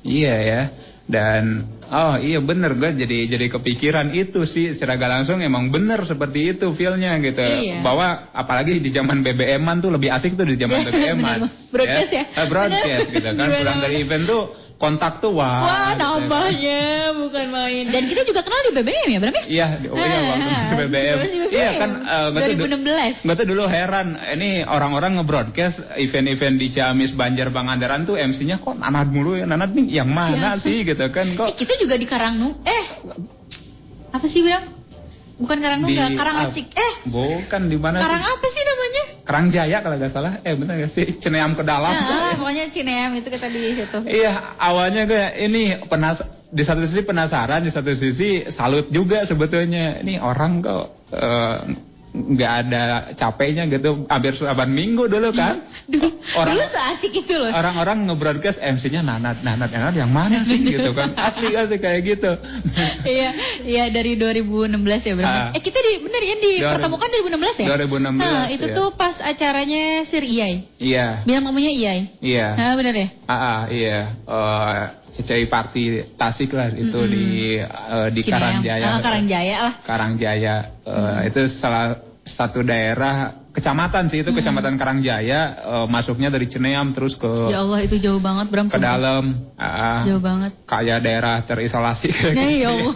Iya ya. Dan oh iya bener gue jadi jadi kepikiran itu sih secara gak langsung emang bener seperti itu feelnya gitu. Iya. Bahwa apalagi di zaman BBM-an tuh lebih asik tuh di zaman Iya, BBM-an. Broadcast ya? Eh, broadcast gitu kan. Pulang dari event tuh kontak tuh wah. Wah, gitu kan. nambahnya bukan main. Dan kita juga kenal di BBM ya, Bram ya? Iya, oh iya Ah, waktu masih BBM. Iya kan tuh 2016. Gue tuh dulu heran, ini orang-orang nge-broadcast event-event di Ciamis, Banjar, Pangandaran tuh MC-nya kok nanat mulu ya, nanat nih yang mana Siapa? sih gitu kan kok Eh, kita juga di Karangnu. Eh, apa sih Bram? Bukan Karangnuga, Di- Karangasik. Eh, bukan di mana Karang sih? apa sih namanya? Karangjaya kalau nggak salah. Eh bener gak sih? Ceneam ke dalam. Ah, pokoknya Cineam itu kita di situ. Iya, awalnya gue ini penas di satu sisi penasaran, di satu sisi salut juga sebetulnya. Ini orang kok eh, nggak ada capeknya gitu, hampir saban minggu dulu kan. Orang Dulu seasik itu loh. orang-orang nge-broadcast MC-nya nanat, nanat, nanat yang mana sih gitu kan. Asli asli kayak gitu. iya, iya dari 2016 ya Bram. Ah. eh, kita di bener ya di pertemukan 2016 ya? 2016, Nah, itu ya. tuh pas acaranya Sir Iyai. Iya, Bilang ngomongnya Iyai. iya. Nah, bener ya? Ah, ah, iya. Eh CCI Party Tasik lah itu Mm-mm. di eh, di Cineam. Karangjaya. Ah, Karangjaya lah. Karangjaya eh, itu salah satu daerah kecamatan sih itu Hmm. kecamatan Karangjaya eh, masuknya dari Cineam terus ke Ya Allah itu jauh banget Bram. ke sumpah. dalam ah, Jauh banget. kayak daerah terisolasi kayak Nah, gitu. ya Allah.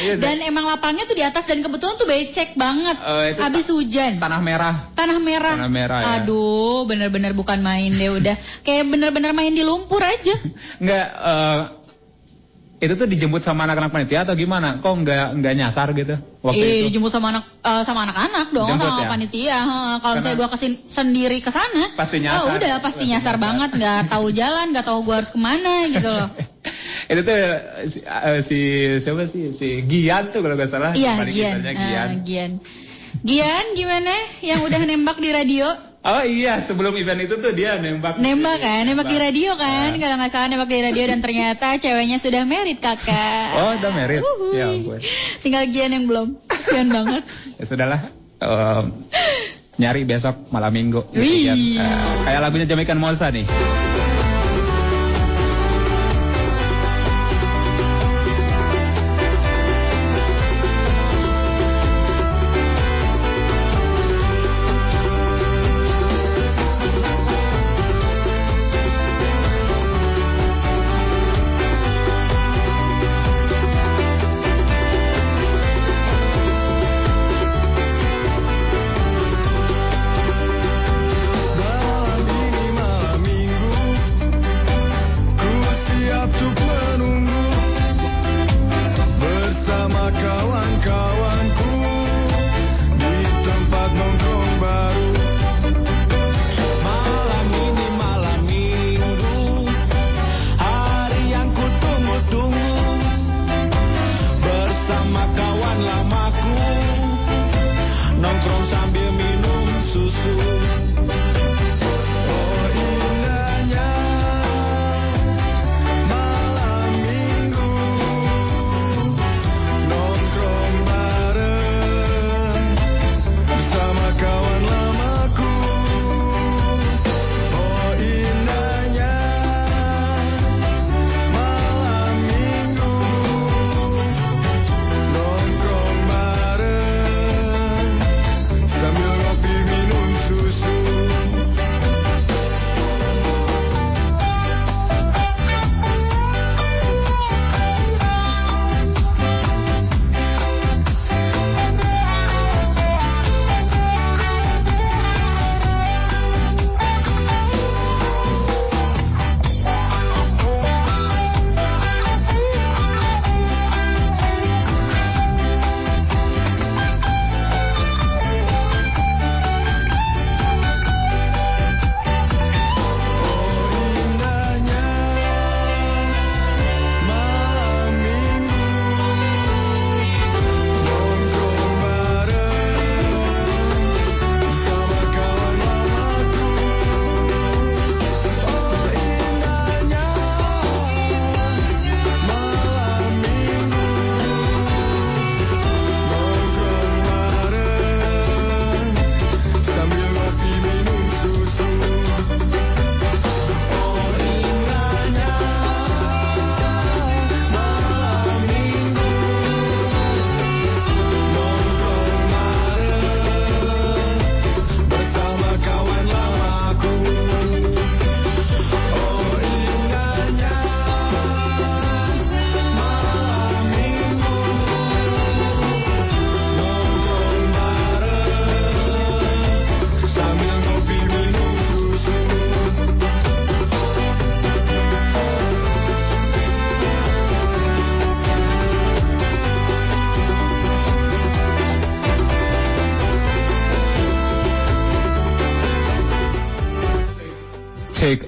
Iya, Dan emang lapangnya tuh di atas dan kebetulan tuh becek banget. Itu Habis hujan. Tanah merah. Tanah merah. Tanah merah, ya. Aduh, bener-bener bukan main deh udah. Kayak bener-bener main di lumpur aja. Enggak eh, itu tuh dijemput sama anak-anak panitia atau gimana? Kok enggak enggak nyasar gitu waktu eh, itu? dijemput sama anak eh, sama anak-anak dong, Dijemput sama ya? panitia. Kalau misalnya gua kesin sendiri ke sana, Pasti oh, nyasar. udah pasti Pasti nyasar nyasar. banget, nggak tahu jalan, nggak tahu gua harus ke mana gitu loh. itu tuh si, eh, si siapa sih si Gian tuh kalau nggak salah Iya, Gian. Ah, Gian. Gian. Gian gimana? Yang udah nembak di radio? Oh iya sebelum event itu tuh dia nembak Nembak kan, nembak di radio kan, Ah. kalau nggak salah nembak di radio dan ternyata ceweknya sudah merit kakak. Oh udah merit Uhuy. ya ampun Tinggal Gian yang belum, kasihan banget. ya sudahlah em, nyari besok malam minggu Wih. Eh, kayak lagunya Jamaican Monza nih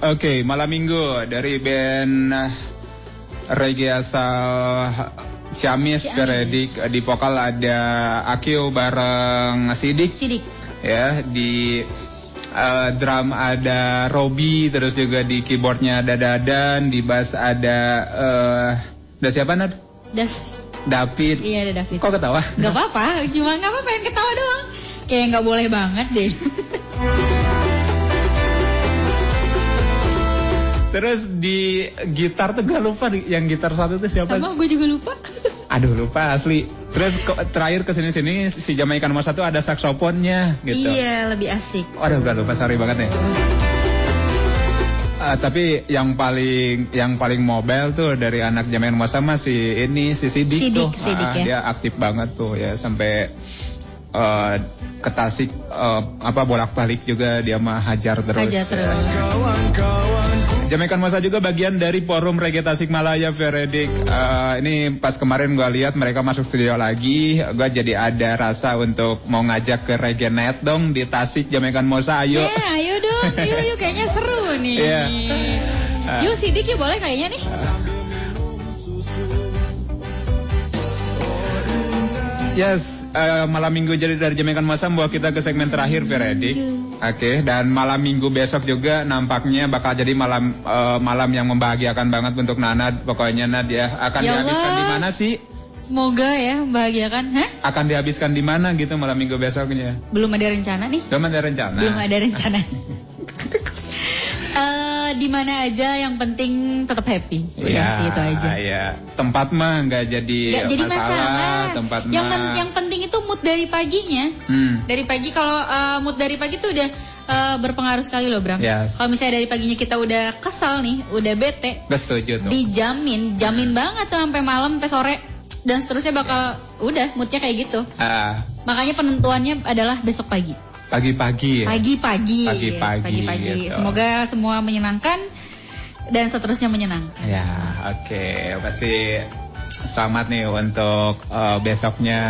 Oke, malam minggu dari band reggae asal Ciamis, Veredik di vokal ada Akio bareng Sidik. Sidik. Ya, di eh, drum ada Robi, terus juga di keyboardnya ada Dadan, di bass ada eh ada siapa Nad? David. David. Iya ada David. Kok ketawa? Gak apa-apa, cuma gak apa pengen ketawa doang. Kayak nggak boleh banget deh. Terus di gitar tuh gak lupa yang gitar satu tuh siapa? Sama gue juga lupa. Aduh lupa asli. Terus kok terakhir ke sini sini si Jamaican Mouse satu ada saksofonnya gitu. Iya lebih asik. Waduh gak lupa sorry banget nih. Ah, tapi yang paling yang paling mobile tuh dari anak Jamaican Mouse sama si ini si Sidik, Sidik, tuh. Sidik Ah, ya. Dia aktif banget tuh ya sampai eh, ke Tasik eh, apa bolak-balik juga dia mah hajar terus. Hajar ya. Jamaican Masa juga bagian dari forum Reggae Tasikmalaya Veredik. Eh, ini pas kemarin gua lihat mereka masuk studio lagi, gua jadi ada rasa untuk mau ngajak ke Reggae Night dong di Tasik Jamaican Mosa. Ayo. Ya, ayo dong, yuk yuk kayaknya seru nih. Iya. Ah. Yuk sidik yuk boleh kayaknya nih. Yes, eh, malam minggu jadi dari Jamaican Masa membawa kita ke segmen terakhir Veredik. Oke, dan malam minggu besok juga nampaknya bakal jadi malam eh, malam yang membahagiakan banget untuk Nana. Pokoknya Nad ya akan Ya dihabiskan di mana sih? Semoga ya membahagiakan. Hah? Akan dihabiskan di mana gitu malam minggu besoknya? Belum ada rencana nih. Belum ada rencana. Belum ada rencana. Eh, di mana aja yang penting tetap happy. Udah Ya, sih itu aja. Ya, tempat mah nggak jadi, Nggak jadi masalah. masalah. Tempat Yang, mah. yang penting itu mood dari paginya. Hmm. Dari pagi kalau eh, mood dari pagi tuh udah eh, berpengaruh sekali loh Bram. Yes. Kalau misalnya dari paginya kita udah kesal nih, udah bete, Gak setuju tuh. dijamin, jamin banget tuh sampai malam, sampai sore dan seterusnya bakal udah moodnya kayak gitu. Ah, Makanya penentuannya adalah besok pagi. Pagi-pagi ya. Pagi-pagi. Pagi-pagi, Pagi-pagi. gitu. Semoga semua menyenangkan dan seterusnya menyenangkan. Ya, oke. Pasti selamat nih untuk eh, besoknya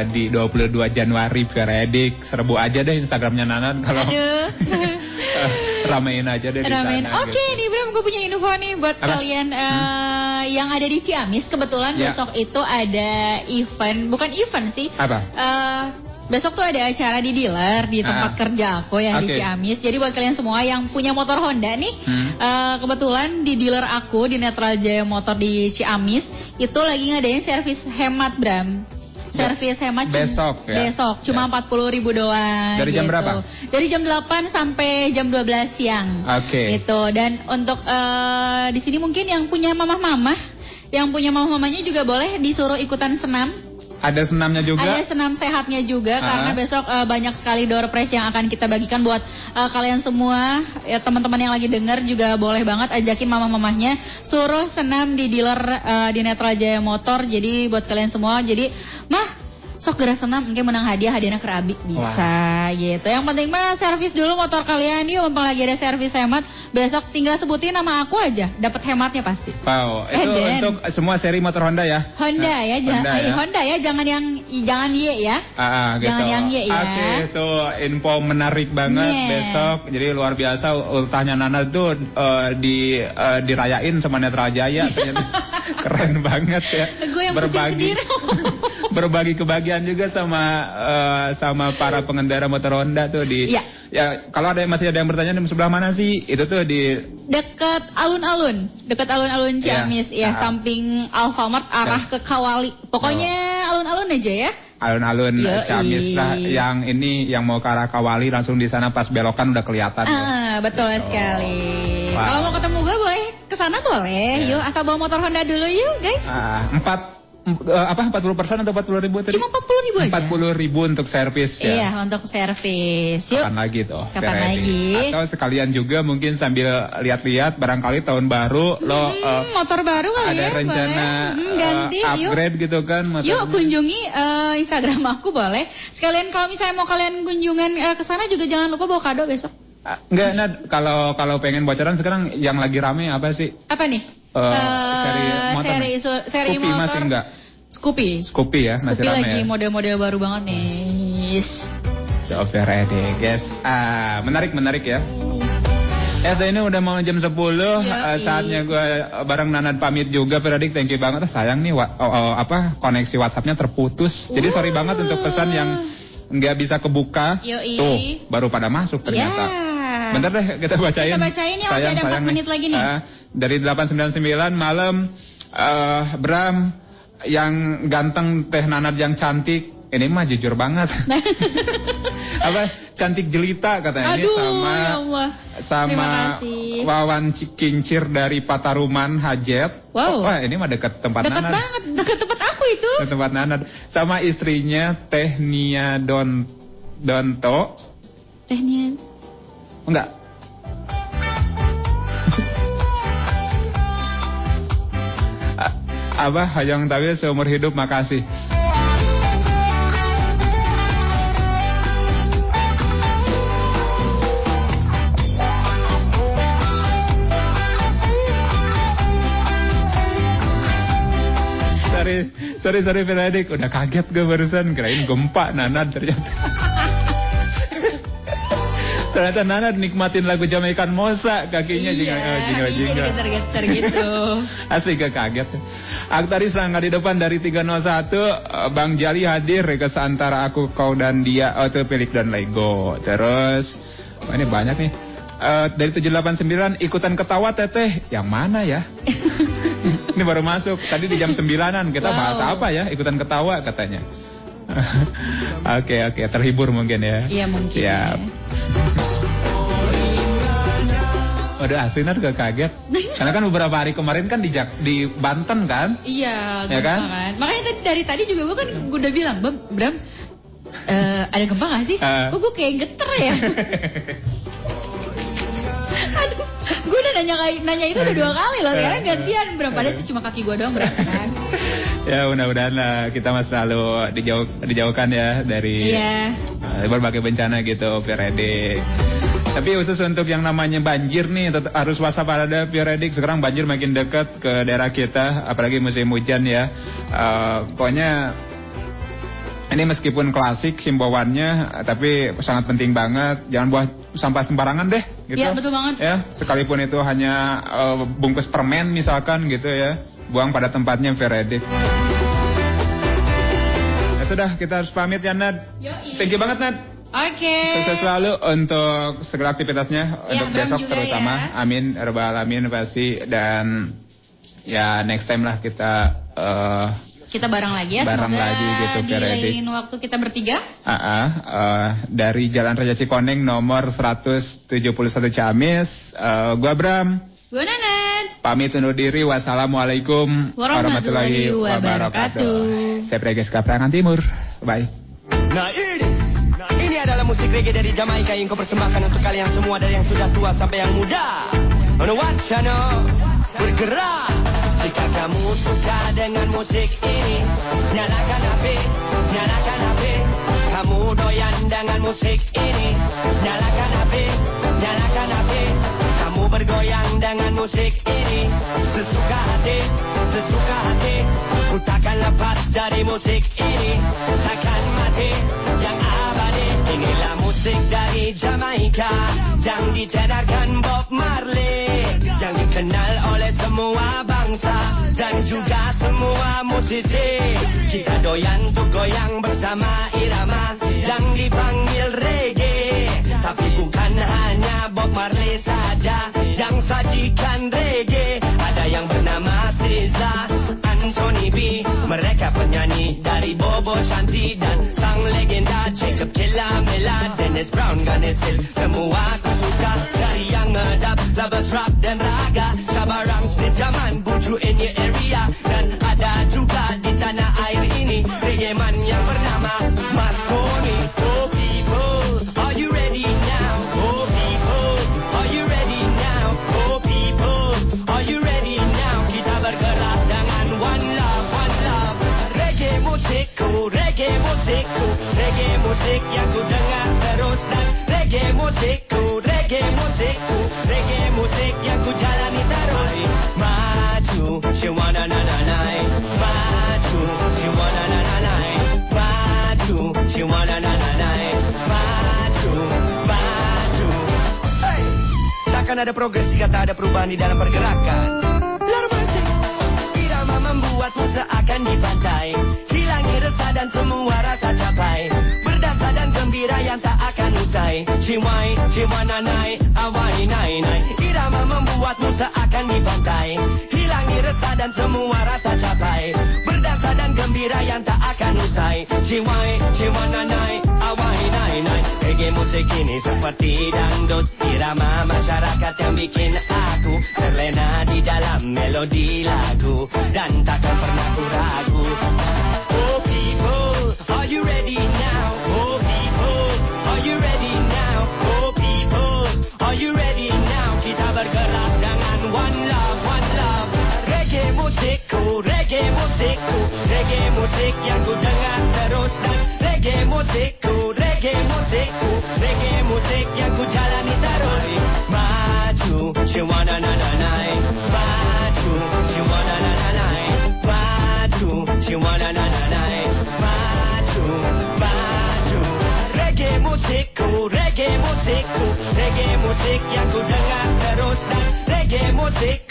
eh, di 22 Januari Veredik. Serbu aja deh Instagramnya Nanan kalau Aduh. ramein aja deh di Ramein. sana. Oke gitu. nih Bram, gue punya info nih buat Apa? Hmm. kalian eh, yang ada di Ciamis. Kebetulan Ya. besok itu ada event, bukan event sih. Apa? Eh, besok tuh ada acara di dealer di tempat Ah. kerja aku yang di Oke. Ciamis. Jadi buat kalian semua yang punya motor Honda nih, Hmm. eh, kebetulan di dealer aku di Netral Jaya Motor di Ciamis itu lagi ngadain servis hemat Bram. Servis hemat Besok ya? Besok cuma 40 ribu doang. Dari jam gitu. berapa? Dari jam 8 sampai jam 12 siang. Oke. Gitu. Dan untuk eh, di sini mungkin yang punya mamah-mamah, yang punya mamah-mamanya juga boleh disuruh ikutan senam. Ada senamnya juga. Ada senam sehatnya juga Ah. karena besok eh, banyak sekali door prize yang akan kita bagikan buat eh, kalian semua ya teman-teman yang lagi dengar juga boleh banget ajakin mama-mamahnya suruh senam di dealer eh, di Netra Jaya Motor. Jadi buat kalian semua jadi mah sok gerak senam mungkin menang hadiah hadiahnya kerabik bisa gitu. Yang penting mah servis dulu motor kalian yuk mumpung lagi ada servis hemat. Besok tinggal sebutin nama aku aja dapat hematnya pasti. Wow, Eh, itu untuk semua seri motor Honda ya. Honda ya, jangan Honda ya. Honda ya, jangan yang jangan Y ya. Ah, ah, gitu. Jangan yang Y ya. Oke, itu info menarik banget Yeah. besok. Jadi luar biasa ultahnya Nana tuh eh, di eh, dirayain sama Netra Jaya ternyata keren banget ya. Gue yang pusing berbagi sendiri. juga sama eh, sama para pengendara motor Honda tuh di Iya. ya kalau ada yang masih ada yang bertanya di sebelah mana sih? Itu tuh di Dekat alun-alun, dekat alun-alun Iya. Ciamis, ya, Ah. samping Alfamart arah Yes. ke Kawali. Pokoknya alun-alun aja ya. alun-alun. Ciamis lah yang ini yang mau ke arah Kawali langsung di sana pas belokan udah kelihatan. ya. Ah, betul sekali. Wow. Kalau mau ketemu gue boleh ke sana boleh. Yuk, asal bawa motor Honda dulu yuk, guys. Ah, empat em- apa 40 persen atau 40 ribu tadi? Cuma 40 ribu aja. 40 ribu untuk servis ya. Iya, untuk servis. Yuk. Kapan lagi tuh? Kapan lagi? Atau sekalian juga mungkin sambil lihat-lihat barangkali tahun baru lo eh, Hmm, motor baru kali ada ya. rencana. Hmm, eh, ganti yuk. upgrade gitu kan motornya. Yuk kunjungi eh, Instagram aku boleh. Sekalian kalau misalnya mau kalian kunjungan eh, ke sana juga jangan lupa bawa kado besok. Ah, Enggak, Nad, kalau kalau pengen bocoran sekarang yang lagi rame apa sih? Apa nih? Eh, Eh, seri motor. seri, seri Scoopy motor. masih enggak? Scoopy. Scoopy ya, masih Scoopy rame lagi ya. model-model baru banget nih. Yes. Over guys. Ah, menarik menarik ya. Ya, so ini udah mau jam 10 Yoi. eh, Saatnya gue bareng Nanad pamit juga Feradik, thank you banget Sayang nih wa- oh, oh, apa koneksi Whatsappnya terputus Jadi sorry banget untuk pesan yang nggak bisa kebuka Yoi. Tuh, baru pada masuk ternyata Ya. Bentar deh kita bacain Kita bacain ya, masih ada empat nih. menit lagi nih. Ah, Dari 899 malam eh Bram Yang ganteng Teh Nanad yang cantik Ini mah jujur banget Apa cantik jelita katanya ini Aduh, sama ya Allah. sama. Wawan Ci- Kincir dari Pataruman Hajet. Wow. Oh, wah, ini mah dekat tempat Dekat Nanad. banget, dekat tempat aku itu. Dekat tempat Nanad. Sama istrinya Teh Nia Don Donto. Tehnya Enggak. A- apa Hayang Tawil seumur hidup makasih. Sorry, sorry, sorry Feradik. Udah kaget gue barusan. Kirain gempa Nanad ternyata. Ternyata Nanad nikmatin lagu Jamaikan Mosa. Kakinya Iya, jingga, oh, jingga, jingga. gitu. Asik gak kaget. Aktari serangga di depan dari 301 eh, Bang Jali hadir Regas antara aku kau dan dia Auto Pelik dan Lego Terus oh Ini banyak nih Eh, Dari 789 ikutan ketawa teteh Yang mana ya? Ini baru masuk Tadi di jam 9an Kita Wow. bahas apa ya? Ikutan ketawa katanya Oke oke terhibur mungkin ya Iya mungkin. Siap Waduh Asinar gak kaget Karena kan beberapa hari kemarin kan di, Jak- di Banten kan Iya, Ya kan? kan? Makanya tadi dari tadi juga gue kan gue udah bilang, Bram, Bram eh, ada gempa gak sih? Ah. Kok gue kayak geter ya? Aduh, gue udah nanya nanya itu udah dua kali loh. Sekarang gantian, Bram. Padahal itu cuma kaki gue doang berantakan. Ya mudah-mudahan lah kita mas selalu dijauh, dijauhkan ya dari Iya. eh, berbagai bencana gitu Fioredik. Tapi khusus untuk yang namanya banjir nih tetap harus waspada Fioredik. Sekarang banjir makin dekat ke daerah kita apalagi musim hujan ya. Eh, pokoknya ini meskipun klasik himbauannya tapi sangat penting banget jangan buang sampah sembarangan deh gitu. Iya, betul banget. Ya, sekalipun itu hanya eh, bungkus permen misalkan gitu ya. Buang pada tempatnya Fioredik. Ya sudah, kita harus pamit ya Nad. Yoi. Thank you banget Nad. Oke. Sukses selalu untuk segala aktivitasnya Ya, untuk Bram besok terutama. ya. Amin, rabbal alamin pasti dan ya next time lah kita eh Kita bareng lagi ya. Bareng Semoga lagi gitu, di lain waktu kita bertiga. ah, ah, eh, dari Jalan Raja Cikoneng nomor 171 Ciamis. Eh, gua Bram. Gue Nanan. Pamit undur diri. Wassalamualaikum Warahmatullahi wabarakatuh. Saya Preges Kaprangan Timur. Bye. Nah nah adalah musik reggae dari Jamaika yang kau persembahkan untuk kalian semua dari yang sudah tua sampai yang muda. On what channel? Bergerak. Jika kamu suka dengan musik ini, nyalakan HP, nyalakan HP. Kamu doyan dengan musik ini, nyalakan HP, nyalakan HP. Kamu bergoyang dengan musik ini, sesuka hati, sesuka hati. Ku takkan lepas dari musik ini, takkan. Inilah musik dari Jamaika yang ditedarkan Bob Marley, yang dikenal oleh semua bangsa dan juga semua musisi. Kita doyan untuk goyang bersama irama yang dipanggil reggae, tapi bukan hanya Bob Marley saja yang sajikan reggae. Ada yang bernama Siza, Anthony B, mereka penyanyi dari Bobo Shanti dan Brown, Ganes Hill. Semua aku suka dari yang ngedap, lovers rap dan raga, mana ada progres jika tak ada perubahan di dalam pergerakan. Mercy. Irama membuatmu seakan dipantai Hilangi resah dan semua rasa capai Berdasa dan gembira yang tak akan usai. Ciwai, ciwananai, awai nai nai. Irama membuatmu seakan dipantai Hilangi resah dan semua rasa capai Berdasa dan gembira yang tak akan usai. Ciwai, ciwananai, awai nai musik ini seperti dangdut Irama masyarakat yang bikin aku Terlena di dalam melodi lagu Dan takkan pernah ku ragu Oh people, are you ready now? Oh people, are you ready now? Oh people, are you ready now? Kita bergerak dengan one love, one love Reggae musikku, reggae musikku Reggae musik yang ku dengar terus Dan reggae musikku, musik yang ku dengar terus Dan reggae musikku,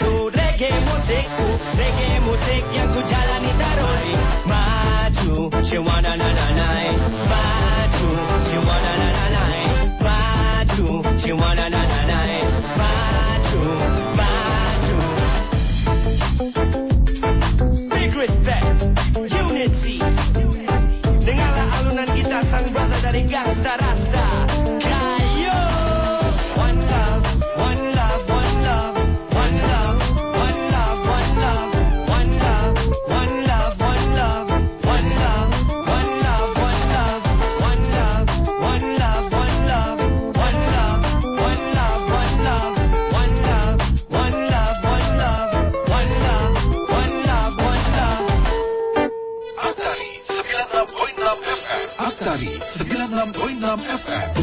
Amsterdam FM.